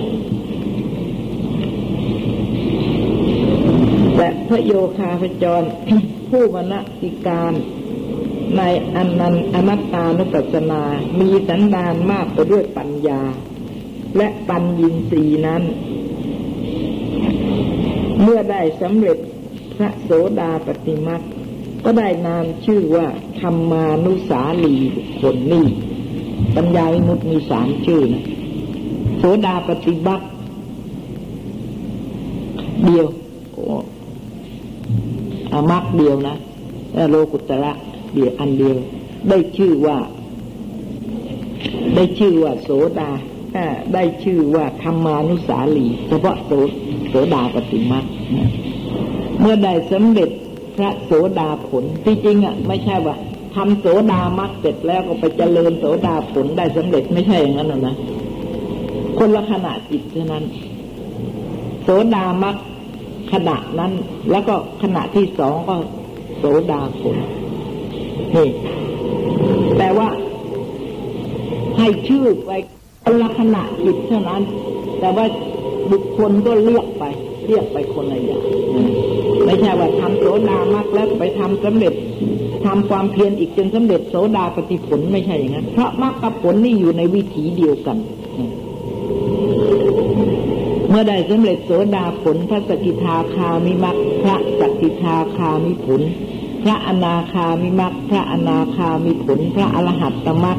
Speaker 2: และพระโยคาพจรผู้มณสิการ ในอนันอนัตตานุปัสสนา มีสันดานมากไปด้วยปัญญา และปัญญินสีนั้น เมื่อได้สำเร็จพระโสดาปฏิมักก็ได้นามชื่อว่าธรรมานุสาลีบุคคลนี่ปัญญาวิมุตมีสามชื่อนะโสดาปฏิบัติเดียวอามักเดียวนะโลกุตระ เดียวอันเดียว ได้ชื่อว่า ได้ชื่อว่า โสดาได้ชื่อว่าธรรมานุสาลีเฉพาะโสโสดาปฏิมักเมื่อได้สำเร็จพระโสดาผลที่จริงอะ ไม่ใช่ว่าทำโสดามักเสร็จแล้วก็ไปเจริญโสดาผลได้สำเร็จไม่ใช่อย่างนั้นนะ คนละขณะจิตเท่านั้น โสดามักขณะนั้น แล้วก็ขณะที่สองก็โสดาผล นี่แต่ว่า ให้ชื่อไปคนละขณะจิตเท่านั้น แต่ว่าบุคคลก็เรียกไป เรียกไปคนละอย่างไม่ใช่ว่าทำโสดามักแล้วไปทำสำเร็จทำความเพียรอีกจนสำเร็จโสดาปฏิผลไม่ใช่อย่างนั้นเพราะมรรคกับผลนี่อยู่ในวิถีเดียวกัน เมื่อได้สำเร็จโสดาผลพระสกิทาคามิมักพระสกิทาคามิผล พระอนาคามิมักพระอนาคามิผลพระอรหัตตมัก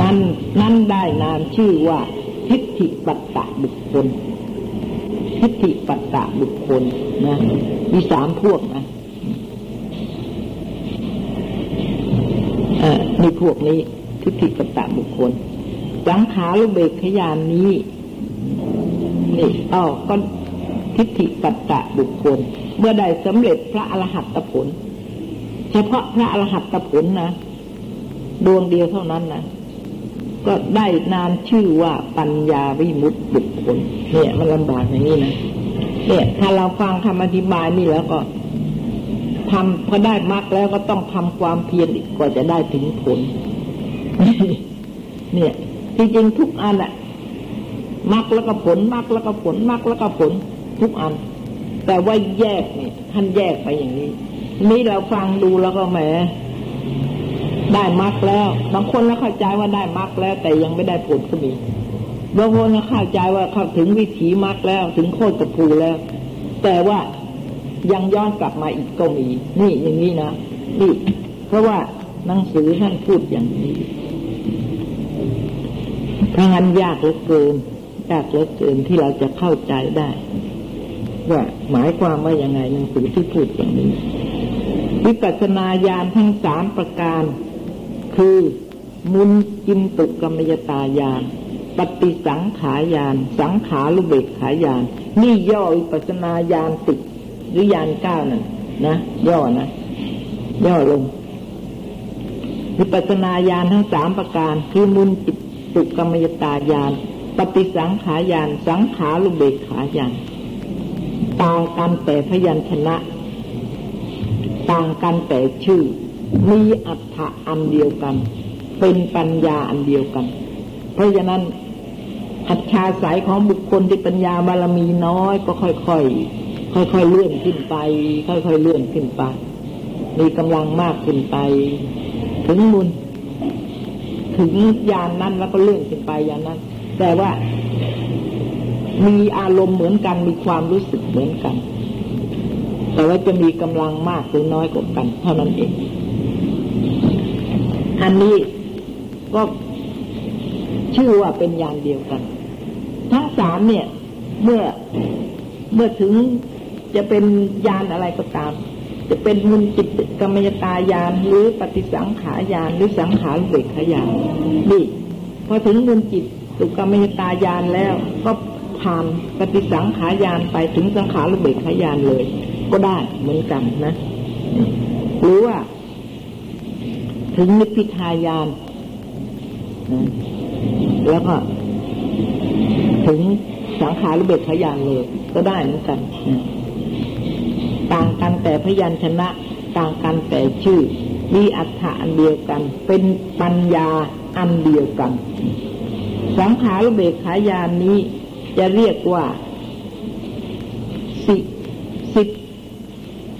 Speaker 2: นั้นนั้นได้นามชื่อว่าทิฏฐิปัตตะบุคคลทิฏฐิปัตตะบุคคลนะมีสามพวกนะมีพวกนี้ทิฏฐิปัตตะบุคคลสังขารุเบกขยานนี้นี่อ๋อก็ทิฏฐิปัตตะบุคคล เมื่อได้สำเร็จพระอรหัตผล เฉพาะพระอรหัตผลนะดวงเดียวเท่านั้นนะก็ได้นามชื่อว่าปัญญาวิมุตติบุคคลเนี่ยมันลำบากอย่างนี้นะเนี่ยถ้าเราฟังคำอธิบายนี่แล้วก็ทำพอได้มรรคแล้วก็ต้องทำความเพียรอีกกว่าจะได้ถึงผล เนี่ยจริงๆทุกอันอะมรรคแล้วก็ผลมรรคแล้วก็ผลมรรคแล้วก็ผล ทุกอัน แต่ว่าแยกเนี่ยท่านแยกไปอย่างนี้ นี่เราฟังดูแล้วก็แหมได้มรรคแล้วบางคนแล้วเข้าใจว่าได้มรรคแล้ว แต่ยังไม่ได้ผลก็มีบางคนก็เข้าใจว่าเข้าถึงวิถีมรรคแล้ว ถึงโคตรภูแล้ว แต่ว่ายังย้อนกลับมาอีกก็มี นี่อย่างนี้นะนี่เพราะว่าหนังสือท่านพูดอย่างนี้ถ้างั้นยากเหลือเกินยากเหลือเกินที่เราจะเข้าใจได้ ว่าหมายความว่ายังไงหนังสือที่พูดอย่างนี้ วิปัสสนาญาณทั้งสามประการ คือมุนจินตุกรรมยตายานปฏิสังขายาน สังขารุเบกขายาน นี่ย่อวิปัสสนาญาณติหรือยานเก้านั่นนะย่อนะย่อลงวิปัสสนาญาณทั้งสามประการ คือมุนจิตตุกรรมยตายานปฏิสังขายาน สังขารุเบกขายาน ต่างกันแต่พยัญชนะ ต่างกันแต่ชื่อ มีอัฏฐะอันเดียวกัน เป็นปัญญาอันเดียวกัน เพราะฉะนั้นอัจฉาสายของบุคคลที่ปัญญาบารมีน้อยก็ค่อยๆค่อยๆเลื่อนขึ้นไป ค่อยๆเลื่อนขึ้นไป มีกำลังมากขึ้นไป ถึงมุนถึงยานนั้นแล้วก็เลื่อนขึ้นไปยานนั้น แต่ว่า มีอารมณ์เหมือนกัน มีความรู้สึกเหมือนกัน แต่ว่าจะมีกำลังมากหรือน้อยกว่ากัน เท่านั้นเอง อันนี้ก็ชื่อว่าเป็นยานเดียวกัน ทั้งสามเนี่ย เมื่อเมื่อถึงจะเป็นยานอะไรก็ตาม จะเป็นมุนจิตกรรมยตายานหรือปฏิสังขายานหรือสังขารเบกขายานนี่พอถึงมุนจิตสุกรรมยตายานแล้ว ก็านปฏิสังขายานไปถึงสังขารเบกขายานเลย ก็ได้เหมือนกันนะ หรือว่า ถึงนิพพิทายาน แล้วก็ ถึงสังขารเบกขายานเลย ก็ได้เหมือนกัน ต่างกันแต่พยัญชนะ ต่างกันแต่ชื่อมีอัฏฐะอันเดียวกัน เป็นปัญญาอันเดียวกันสังขารเบกขายานนี้ จะเรียกว่า สิสิ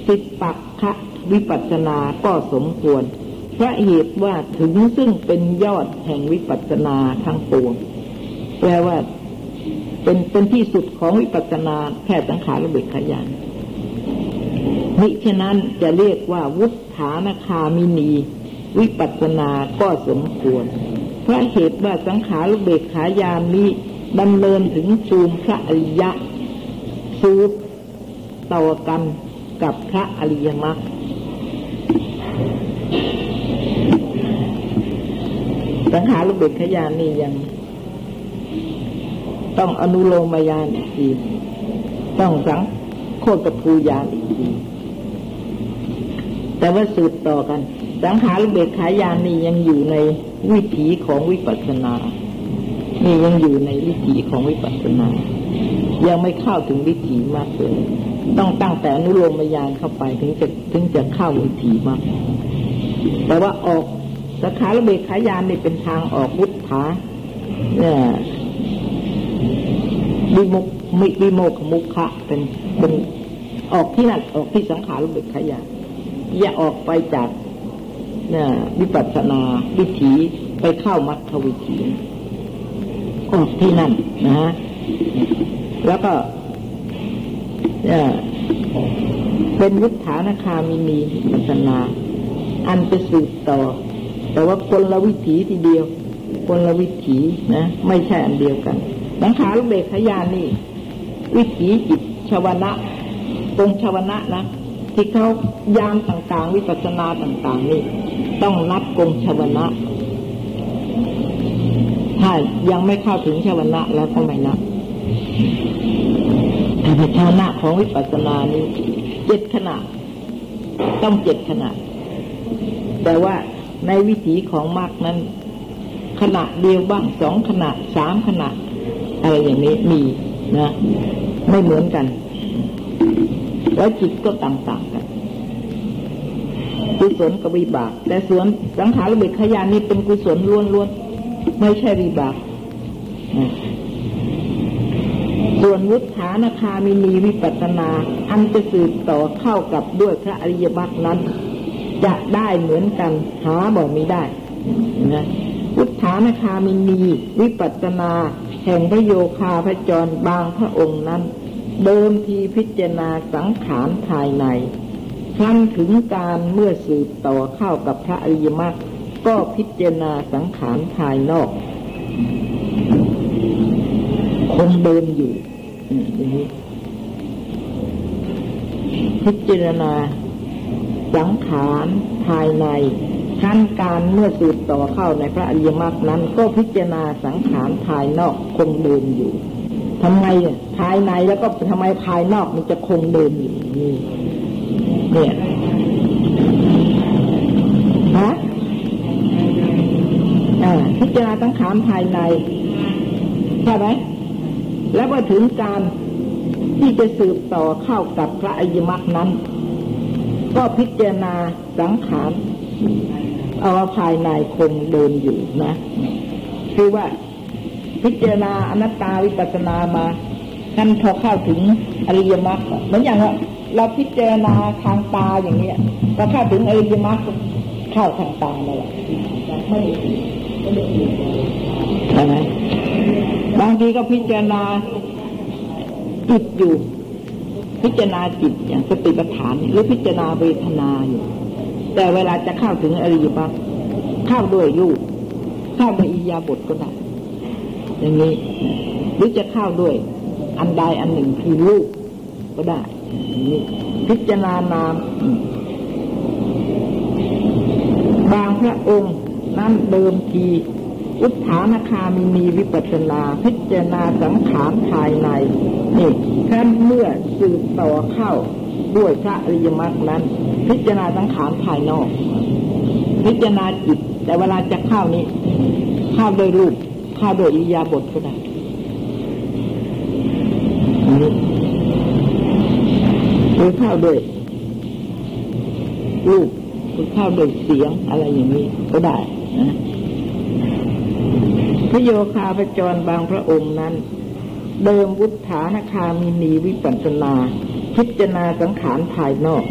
Speaker 2: สิปักคะวิปัสนาก็สมควร พระเหตุว่าถึงซึ่งเป็นยอดแห่งวิปัสสนาทั้งปวงแปลว่า เป็นเป็นที่สุดของวิปัสสนาแค่สังขารระเบิดขยันมิฉะนั้นจะเรียกว่าวุฒานคามินี วิปัสสนาก็สมควรเพราะเหตุว่าสังขารระเบิดขายานนี้ ดำเนินถึงชูมพระอริยะสูบต่อกันกับพระอริยมรรคสังขารลูกเบ็ดขยานนี่ยัง ต้องอนุโลมยานอีกทีต้องสังโคตรภูยานอีกทีแต่ว่าสืบต่อกัน สังขารลูกเบ็ดขายานนี่ยังอยู่ในวิถีของวิปัสสนา นี่ยังอยู่ในวิถีของวิปัสสนายังไม่เข้าถึงวิถีมากเลยต้องตั้งแต่อนุโลมยานเข้าไปถึงจะถึงจะเข้าวิถีมาก แต่ว่าออกสขาระเบขายานนี่เป็นทางออกวุฒาเนี่ยวิมุกมิวิโมกมุขะเป็นเป็นออกที่นั่นออกที่สังขารเบกขายานอย่าออกไปจากเนี่ยวิปัสสนาวิถีไปเข้ามัคควิถี ออกที่นั่นนะฮะแล้วก็เป็นวุฒานคามินีปัสนา อันจะสืบต่อ แต่ว่าคนละวิถีทีเดียว คนละวิถีนะ ไม่ใช่อันเดียวกันสังขารเบกขยานี่ วิถีจิตชวนะตรงชวนะนะที่เขายามต่างๆ วิปัสนาต่าง ๆ นี่ ต้องนับกงชวนะ ถ้ายังไม่เข้าถึงชวนะแล้วก็ไม่นับชาวนะของวิปัสสนานี้เจ็ดขณะ ต้องเจ็ดขณะ แต่ว่าในวิถีของมรรคนั้น ขณะเดียวบ้างสองขณะสามขณะอะไรอย่างนี้มีนะไม่เหมือนกัน แล้วจิตก็ต่างๆกันกุศลกับวิบาก แต่ส่วนสังขารเบิกขยานนี่เป็นกุศลล้วนๆ ไม่ใช่วิบากส่วนวุฒานคามินีวิปัสนา อันจะสืบต่อเข้ากับด้วยพระอริยมรรคนั้น จะได้เหมือนกันหาบอกไม่ได้นะวุฒานคามินีวิปัสนา แห่งพระโยคาพระจรบางพระองค์นั้น เดิมทีพิจารณาสังขารภายในครั้นถึงการเมื่อสืบต่อเข้ากับพระอริยมรรค ก็พิจารณาสังขารภายนอก คงเดินอยู่อย่างนี้พิจารณาสังขารภายในขั้นการเมื่อสืบต่อเข้าในพระอริยมรรคนั้น ก็พิจารณาสังขารภายนอกคงเดินอยู่ทำไมภายในแล้วก็ทำไมภายนอกมันจะคงเดินอยู่นี่เนี่ยฮะ พิจารณาสังขารภายในใช่ไหมแล้วก็ถึงการที่จะสืบต่อเข้ากับพระอิมรรคนั้น ก็พิจารณาสังขารเอาภายในคงเดินอยู่นะคือว่าพิจารณาอนัตตาวิปัสนามาท่นพอเข้าถึงอริยมรรคเหมือนอย่างว่าเราพิจารณาทางตาอย่างเนี้ยเราเข้าถึงอริยมรรคเข้าทางตานั่นและไม่ ใช่ไหมบางทีก็พิจารณาจิตอยู่ พิจารณาจิตอย่างสติปัฏฐานหรือพิจารณาเวทนาอยู่ แต่เวลาจะเข้าถึงอริยมรรคเข้าด้วยรูปเข้าด้วยอิยาบทก็ได้อย่างนี้หรือจะเข้าด้วย อันใดอันหนึ่งคือรูปก็ได้นี่พิจารณานามบางพระองค์ นั้นเดิมทีอุทานคามีมีวิปัสนาพิจารณาสังขารภายในนี่ท่านเมื่อสืบต่อเข้าด้วยพระอริยมรรคนั้น พิจารณาสังขารภายนอก พิจารณาจิต แต่เวลาจะเข้านี้ เข้าโดยรูปเข้าโดยอิยาบทก็ได้หรือเข้าโดยรูปหรือเข้าโดยเสียงอะไรอย่างนี้ก็ได้ พระโยคาพจรบางพระองค์นั้น เดิมวุฒานคามินีวิปัสนา พิจารณาสังขารภายนอก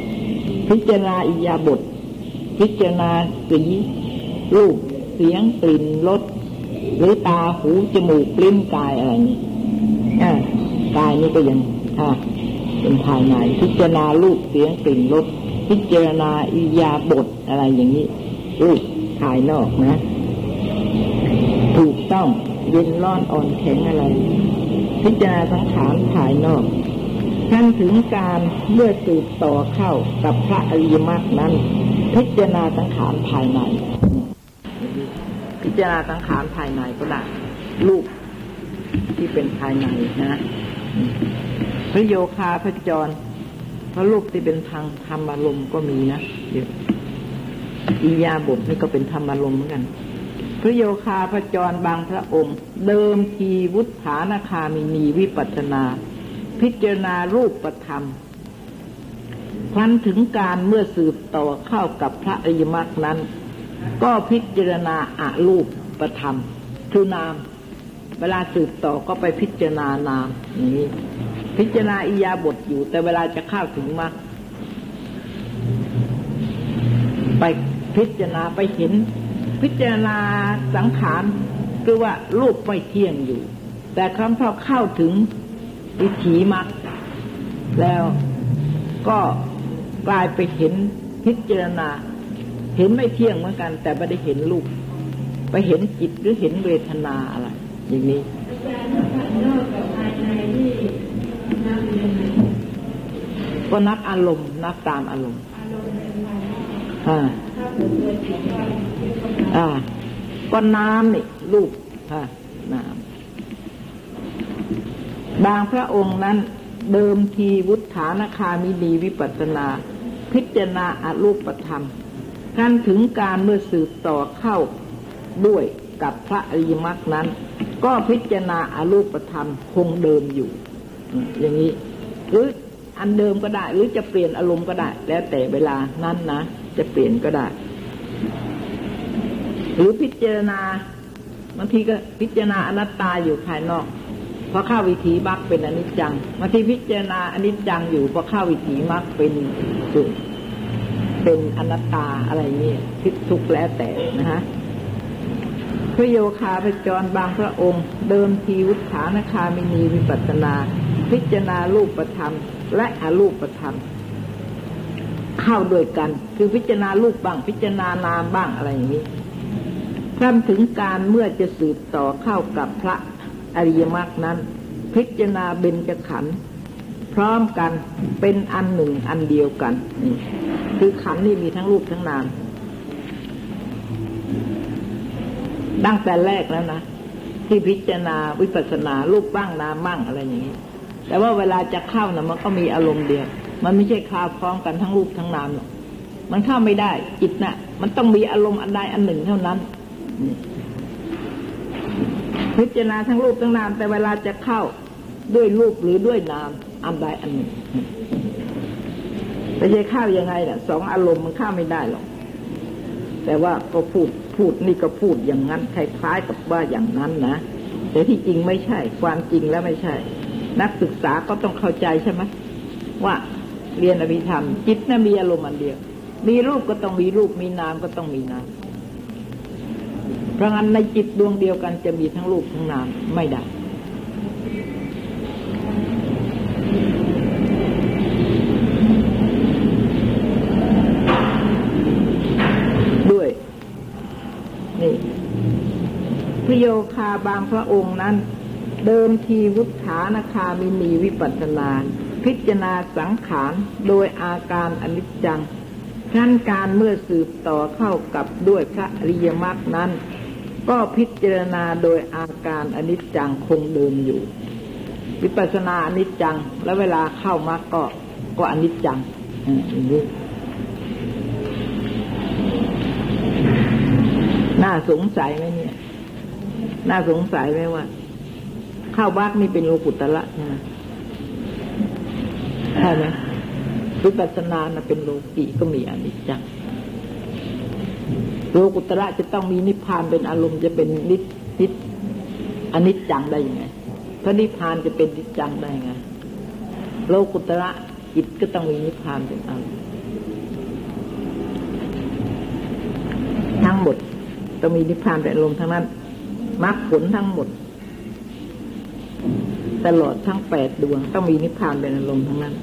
Speaker 2: พิจารณาอิยาบท พิจารณาสีรูปเสียงกลิ่นรสหรือตาหูจมูกลิ้นกายอะไรนี้กายนี่ก็ยังเป็นภายในพิจารณารูปเสียงกลิ่นรสพิจารณาอิยาบทอะไรอย่างนี้รูป ภายนอกนะ ถูกต้องเย็นร้อนอ่อนแข็งอะไร พิจารณาสังขารภายนอกท่านถึงการเมื่อสืบต่อเข้ากับพระอริยมรรคนั้น พิจารณาสังขารภายใน พิจารณาสังขารภายในก็ได้ลูกที่เป็นภายในนะพระโยคาพระจรพระลูกที่เป็นทางธรรมอารมณ์ก็มีนะเดี๋ยว อิยาบทนี่ก็เป็นธรรมอารมณ์เหมือนกัน พระโยคาพระจรบางพระองค์ เดิมทีวุฒานคามินีวิปัสนา พิจารณารูปประธรรมพันถึงการเมื่อสืบต่อเข้ากับพระอริยมรรคนั้น ก็พิจารณาอารูปประธรรมคือนาม เวลาสืบต่อก็ไปพิจารณานามนี้ พิจารณาอิยาบทอยู่ แต่เวลาจะเข้าถึงมรรคไป พิจารณาไปเห็น พิจารณาสังขารคือว่ารูปไม่เที่ยงอยู่ แต่คำพอเข้าถึงวิถีมรรคแล้วก็กลายไปเห็นพิจารณา เห็นไม่เที่ยงเหมือนกัน แต่ไม่ได้เห็นรูปไปเห็นจิตหรือเห็นเวทนาอะไร อย่างนี้ก็นับอารมณ์นับตามอารมณ์อ่า อ่าก็น้ำนี่ลูกค่ะน้ำบางพระองค์นั้นเดิมทีวุฒานคามิดีวิปัสนา พิจารณาอารูปธรรมกันถึงการเมื่อสืบต่อเข้าด้วยกับพระอริยมรรคนั้น ก็พิจารณาอารูปธรรมคงเดิมอยู่ อย่างนี้ หรืออันเดิมก็ได้ หรือจะเปลี่ยนอารมณ์ก็ได้ แล้วแต่เวลานั้นนะ จะเปลี่ยนก็ได้ หรือพิจารณาบางทีก็พิจารณาอนัตตาอยู่ภายนอกพอเข้าวิถีมรรคเป็นอนิจจังมางทีพิจารณาอนิจจังอยู่พอเข้าวิถีมรรคเป็นสุเป็นอนัตตาอะไรนี่คิดทุกแล้วแต่นะฮะพระโยคาพระจรบางพระองค์ เดิมทีวุฒานคามินีวิปัสนา พิจารณารูปประธรรม และอรูปประธรรม เข้าด้วยกัน คือพิจารณารูปบ้างพิจารณานามบ้างอะไรอย่างนี้ครั้ถึงการเมื่อจะสืบต่อเข้ากับพระอริยมรรคนั้น พิจารณาเบญจขันธ์พร้อมกันเป็นอันหนึ่งอันเดียวกันนี่คือขันธ์นี่มีทั้งรูปทั้งนามตั้งแต่แรกแล้วนะที่พิจารณาวิปัสสนารูปบ้างนามบ้างอะไรอย่างนี้แต่ว่าเวลาจะเข้านะมันก็มีอารมณ์เดียว มันไม่ใช่คาพร้อมกันทั้งรูปทั้งนามหรอกมันเข้าไม่ได้ จิตนะ่ะ มันต้องมีอารมณ์อันใดอันหนึ่งเท่านั้น พิจารณาทั้งรูปทั้งนาม แต่เวลาจะเข้าด้วยรูปหรือด้วยนามอันใดอันหนึ่งไม่ใช่เข้ายังไงน่ะสองอารมณ์มันเข้าไม่ได้หรอกแต่ว่าก็พูดพูดนี่ก็พูดอย่างนั้นคล้ายๆกับว่าอย่างนั้นนะแต่ที่จริงไม่ใช่ ความจริงแล้วไม่ใช่ นักศึกษาก็ต้องเข้าใจใช่ไหมว่า เรียนอภิธรรม จิตน่ะมีอารมณ์อันเดียว มีรูปก็ต้องมีรูป มีนามก็ต้องมีนามเพราะงั้นในจิตดวงเดียวกันจะมีทั้งรูปทั้งนามไม่ได้ด้วยนี่พระโยคาบางพระองค์นั้น เดิมทีวุฒานคามิมีวิปัสนา พิจารณาสังขารโดยอาการอนิจจังขั้นการเมื่อสืบต่อเข้ากับด้วยพระอริยมรรคนั้น ก็พิจารณาโดยอาการอนิจจังคงเดิมอยู่ วิปัสสนาอนิจจัง แล้วเวลาเข้ามาก็ก็อนิจจังอ่างนี้น่าสงสัยไหมเนี่ย น่าสงสัยไหมว่า เข้าวัดนี่เป็นโลกุตละใช่ไหม ใช่ไหมวิปัสสนานะเป็นโลกีก็มีอนิจจังโลกุตระจะต้องมีนิพพานเป็นอารมณ์จะเป็นนินิอนิจจังได้ยังไงถ้านิพพานจะเป็นนิจจังได้ไงโลกุตระจิตก็ต้องมีนิพพานเป็นอารมณ์ทั้งหมดต้องมีนิพพานเป็นอารมณ์ทั้งนั้นมรรคผลทั้งหมด ตลอดทั้งแปดดวง ต้องมีนิพพานเป็นอารมณ์ทั้งนั้น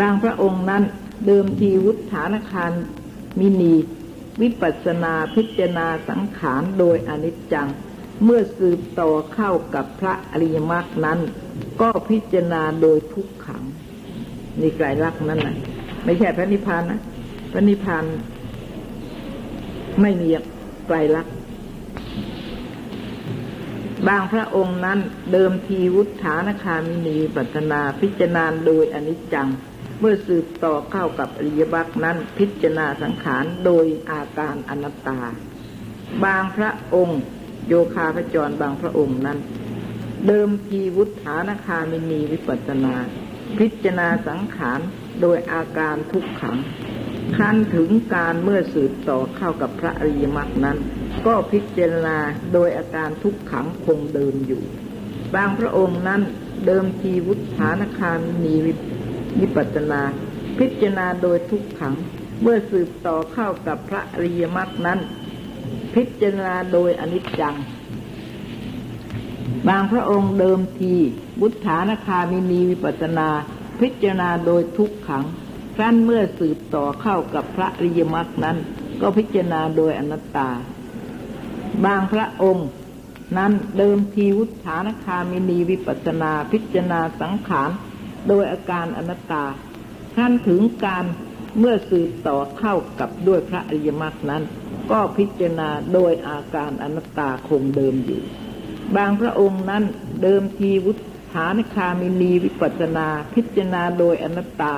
Speaker 2: บางพระองค์นั้น เดิมทีวุฒานคารมินี วิปัสนาพิจารณาสังขารโดยอนิจจัง เมื่อสืบต่อเข้ากับพระอริยมรรคนั้น ก็พิจารณาโดยทุกขังนี่ไกลลักนั่นแหละไม่ใช่พระนิพพานนะพระนิพพานไม่มีไกลลักษ บางพระองค์นั้นเดิมทีวุฒานคามินีปัตนาพิจารณาโดยอนิจจัง เมื่อสืบต่อเข้ากับอริยบัคนั้นพิจารณาสังขารโดยอาการอนัตตา บางพระองค์ โยคาพจรบางพระองค์นั้น เดิมทีวุฒานคามินีวิปัสนา พิจารณาสังขารโดยอาการทุกขังขั้นถึงการเมื่อสืบต่อเข้ากับพระอริยมรรคนั้น ก็พิจารณาโดยอาการทุกขังคงเดิมอยู่ บางพระองค์นั้นเดิมทีวุฒานคารมีวิปัสนา พิจารณาโดยทุกขัง เมื่อสืบต่อเข้ากับพระอริยมรรคนั้น พิจารณาโดยอนิจจัง บางพระองค์เดิมทีบุตฐานคามินีวิปัสนา พิจารณาโดยทุกขังครั้นเมื่อสืบต่อเข้ากับพระอริยมรรคนั้น ก็พิจารณาโดยอนัตตา บางพระองค์ นั้นเดิมทีวุฒานคามินีวิปัสนาพิจารณาสังขาร โดยอาการอนัตตา ท่านถึงการเมื่อสืบต่อเข้ากับด้วยพระอริยมรรคนั้น ก็พิจารณาโดยอาการอนัตตาคงเดิมอยู่ บางพระองค์นั้นเดิมทีวุฒานคามินีวิปัสนาพิจารณาโดยอนัตตา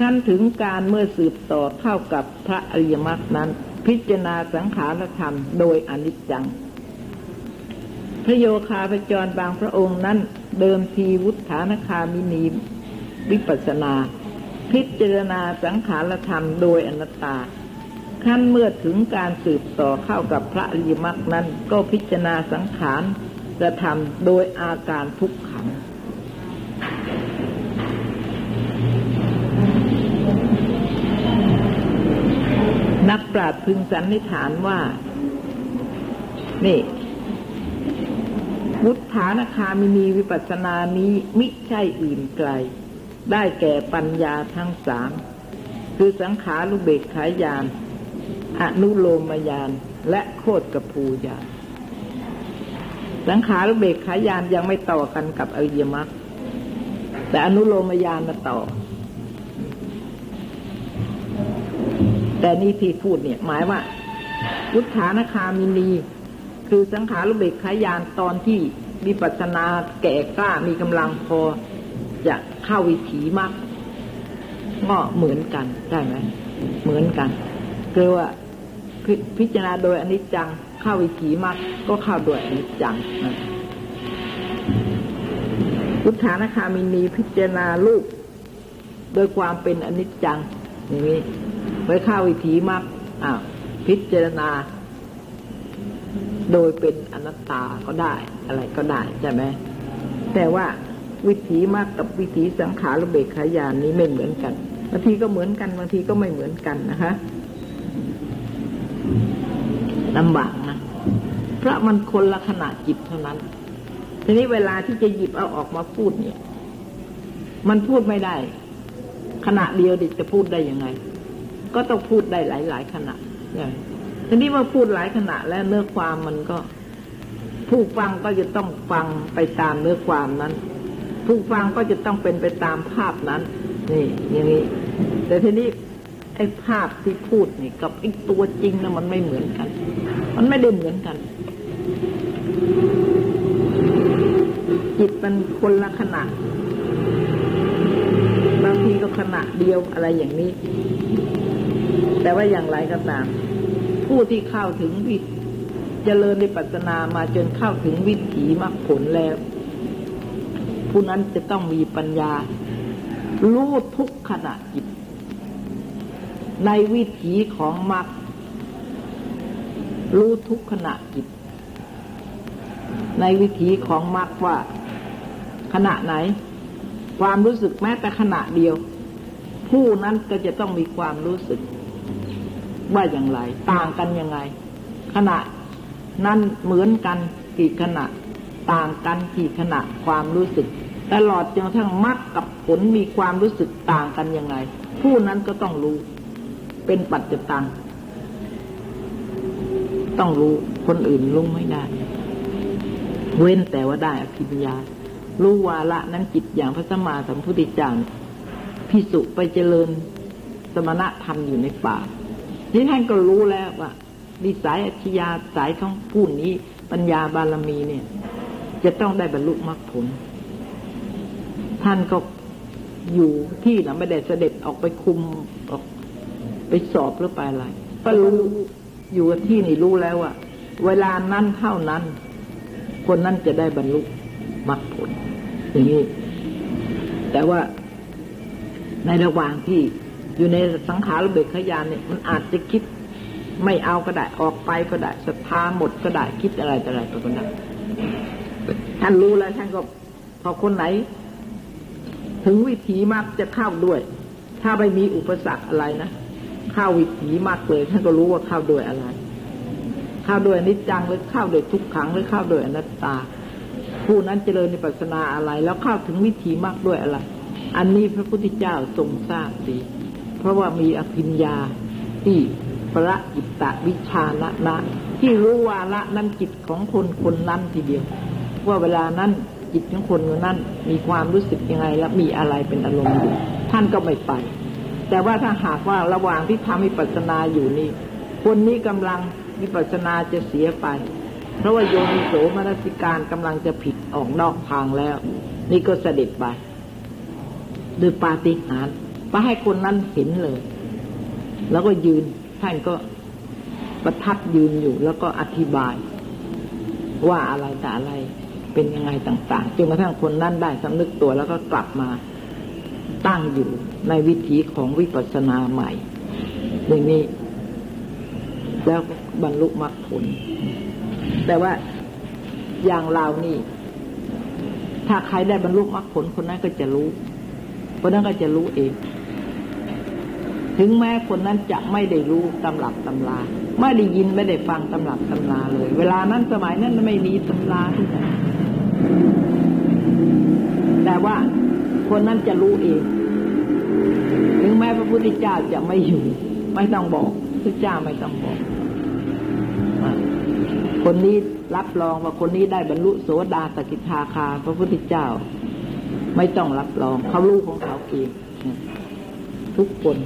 Speaker 2: ขั้นถึงการเมื่อสืบต่อเข้ากับพระอริยมรรคนั้น พิจารณาสังขารธรรมโดยอนิจจัง พระโยคาพจรบางพระองค์นั้น เดิมทีวุฒานคามินีวิปัสนา พิจารณาสังขารธรรมโดยอนัตตาขั้นเมื่อถึงการสืบต่อเข้ากับพระอริยมรรคนั้น ก็พิจารณาสังขารกระทำโดยอาการทุกขง นักปราชญ์พึงสันนิษฐานว่า นี่ วุฒานคามินีวิปัสสนานี้มิใช่อื่นไกล ได้แก่ปัญญาทั้งสามคือสังขารุเบกขายาน อนุโลมยาน และโคตกภูยาน สังขารุเบกขายานยังไม่ต่อกันกับอริยมรรคแต่อนุโลมยานมาต่อ แต่นี่ที่พูดเนี่ย หมายว่าวุฒานคามินีคือสังขารุเบกขายานตอนที่วิปัสสนาแก่กล้ามีกำลังพอจะเข้าวิถีมรรคก็เหมือนกันใช่ไหมเหมือนกันคือว่าพพิจารณาโดยอนิจจังเข้าวิถีมรรคก็เข้าโดยอนิจจังพุทธานาคามินีพิจารณาลูกโดยความเป็นอนิจจังอย่างนี้ ไปเข้าวิถีมรรคอ้าวพิจารณา โดยเป็นอนัตตาก็ได้ อะไรก็ได้ใช่ไหมแต่ว่าวิถีมากกับวิถีสังขารเบกขายานนี้ไม่เหมือนกันบางทีก็เหมือนกันบางทีก็ไม่เหมือนกันนะคะลำบากนะเพราะมันคนละขนาดจิตเท่านั้น ทีนี้เวลาที่จะหยิบเอาออกมาพูดเนี่ย มันพูดไม่ได้ ขณะเดียวดิจะพูดได้ยังไง ก็ต้องพูดได้หลาย ๆ ขณะอย่างทีนี้เมาพูดหลายขณะ แล้วเนื้อความมันก็ ผู้ฟังก็จะต้องฟังไปตามเนื้อความนั้น ผู้ฟังก็จะต้องเป็นไปตามภาพนั้น นี่ อย่างนี้ แต่ทีนี้ไอ้ภาพที่พูดนี่ กับไอ้ตัวจริงนะมันไม่เหมือนกัน มันไม่ได้เหมือนกัน จิตมันคนละขณะบางทีก็ขณะเดียวอะไรอย่างนี้ แต่ว่าอย่างไรก็ตาม ผู้ที่เข้าถึงวิจเจริญในปัจนามาจนเข้าถึงวิถีมรรคผลแล้ว ผู้นั้นจะต้องมีปัญญา รู้ทุกขณะจิต ในวิถีของมรรครู้ทุกขณะจิต ในวิถีของมรรคว่า ขณะไหน ความรู้สึกแม้แต่ขณะเดียว ผู้นั้นก็จะต้องมีความรู้สึก ว่าอย่างไร ต่างกันยังไง ขณะนั้นเหมือนกันกี่ขณะ ต่างกันกี่ขณะความรู้สึก ตลอดจนกระทั่งมรรคกับผลมีความรู้สึกต่างกันยังไง ผู้นั้นก็ต้องรู้ เป็นปัจจตังต้องรู้คนอื่นรู้ไม่ได้ เว้นแต่ว่าได้อภิญญารู้วาละนั้นจิตอย่างพระสมมาสัมพุทธเจ้าพิสุไปเจริญสมณธรรมอยู่ในป่า นี่ท่านก็รู้แล้วว่าดีสายอัจฉริยาสายของผู้นี้ปัญญาบารมีเนี่ย จะต้องได้บรรลุมรรคผล ท่านก็อยู่ที่นะไม่ได้เสด็จออกไปคุมออกไปสอบหรือไปอะไรก็รู้อยู่ที่นี่รู้แล้วว่าเวลานั้นเท่านั้น คนนั้นจะได้บรรลุมรรคผล อย่างนี้ แต่ว่าในระหว่างที่ อยู่ในสังขารเบกขยานเนี่ยมันอาจจะคิดไม่เอาก็ได้ออกไปก็ได้ศรัทธาหมดก็ได้คิดอะไรต่ออะไรก็ได้ท่านรู้แล้วท่านก็พอคนไหน ถึงวิถีมากจะเข้าด้วย ถ้าไม่มีอุปสรรคอะไรนะเข้าวิถีมากเลยท่านก็รู้ว่าเข้าด้วยอะไร เข้าด้วยนิจจังหรือเข้าด้วยทุกขังหรือเข้าด้วยอนัตตา ผู้นั้นเจริญในปัสนาอะไร แล้วเข้าถึงวิถีมากด้วยอะไร อันนี้พระพุทธเจ้าทรงทราบดี เพราะว่ามีอภิญญาที่ประจิตตวิชานะนะที่รู้วาละนั้นจิตของคนคนนั้นทีเดียว ว่าเวลานั้นจิตของคนคนนั้นมีความรู้สึกยังไง และมีอะไรเป็นอารมณ์ท่านก็ไม่ไป แต่ว่าถ้าหากว่าระหว่างที่ทำวิปัสสนาอยู่นี่คนนี้กำลังวิปัสสนาจะเสียไป เพราะว่าโยนิโสมนสิการกำลังจะผิดออกนอกทางแล้ว นี่ก็เสด็จไปโดยปาฏิหาริย์ ไปให้คนนั้นเห็นเลย แล้วก็ยืนท่านก็ประทับยืนอยู่ แล้วก็อธิบาย ว่าอะไรแต่อะไรเป็นยังไงต่าง ๆจนกระทั่งคนนั้นได้สำนึกตัวแล้วก็กลับมาตั้งอยู่ในวิถีของวิปัสสนาใหม่เรื่งนี้ แล้วบรรลุมรรคผล แต่ว่าอย่างเรานี่ ถ้าใครได้บรรลุมรรคผลคนนั้นก็จะรู้คนนั้นก็จะรู้เอง ถึงแม้คนนั้นจะไม่ได้รู้ตำรับตำราไม่ได้ยินไม่ได้ฟังตำรับตำราเลย เวลานั้นสมัยนั้นไม่มีตำราที่ไหนแต่ว่าคนนั้นจะรู้เอง ถึงแม้พระพุทธเจ้าจะไม่อยู่ ไม่ต้องบอกพระเจ้าไม่ต้องบอก คนนี้รับรองว่าคนนี้ได้บรรลุโสดาสกิทาคา พระพุทธเจ้า ไม่ต้องรับรองเขารู้ของเขาเองทุกคน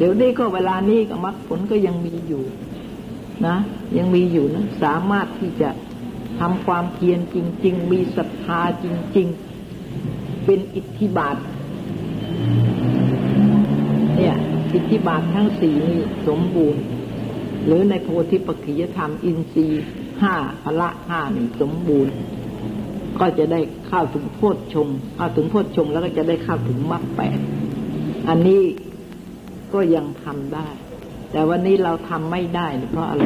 Speaker 2: เดี๋ยวนี้ก็เวลานี้ก็มรรคผลก็ยังมีอยู่นะ ยังมีอยู่นะ สามารถที่จะทำความเพียรจริง ๆ มีศรัทธาจริง ๆ เป็นอิทธิบาท เนี่ย อิทธิบาททั้งสี่นี่สมบูรณ์ หรือในโพธิปัจจยธรรมอินทรีย์ห้าพละห้านี่สมบูรณ์ ก็จะได้เข้าถึงโพชฌงเข้าถึงโพชฌงแล้วก็จะได้เข้าถึงมรรคแปดอันนี้ ก็ยังทำได้ แต่วันนี้เราทำไม่ได้เพราะอะไร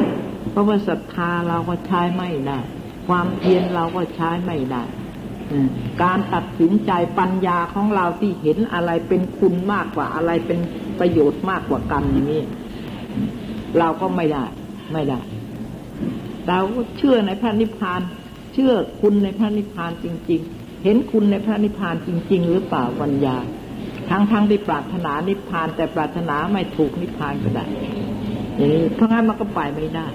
Speaker 2: เพราะว่าศรัทธาเราก็ใช้ไม่ได้ ความเพียรเราก็ใช้ไม่ได้การตัดสินใจปัญญาของเราที่เห็นอะไรเป็นคุณมากกว่าอะไรเป็นประโยชน์มากกว่ากันอย่างนี้เราก็ไม่ได้ ไม่ได้ เราก็เชื่อในพระนิพพาน เชื่อคุณในพระนิพพานจริง ๆ เห็นคุณในพระนิพพานจริง ๆ หรือเปล่าปัญญา ทั้งทั้งที่ปรารถนานิพพาน แต่ปรารถนาไม่ถูกนิพพานก็ได้อย่างนี้เพราะงั้นมันก็ไปไม่ได้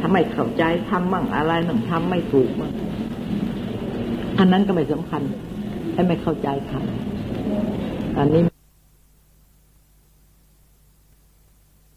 Speaker 2: ทำไม่เข้าใจทำมั่งอะไรหนึ่งทำไม่ถูกมั่งอันนั้นก็ไม่สำคัญไอ้ไม่เข้าใจทำอันนี้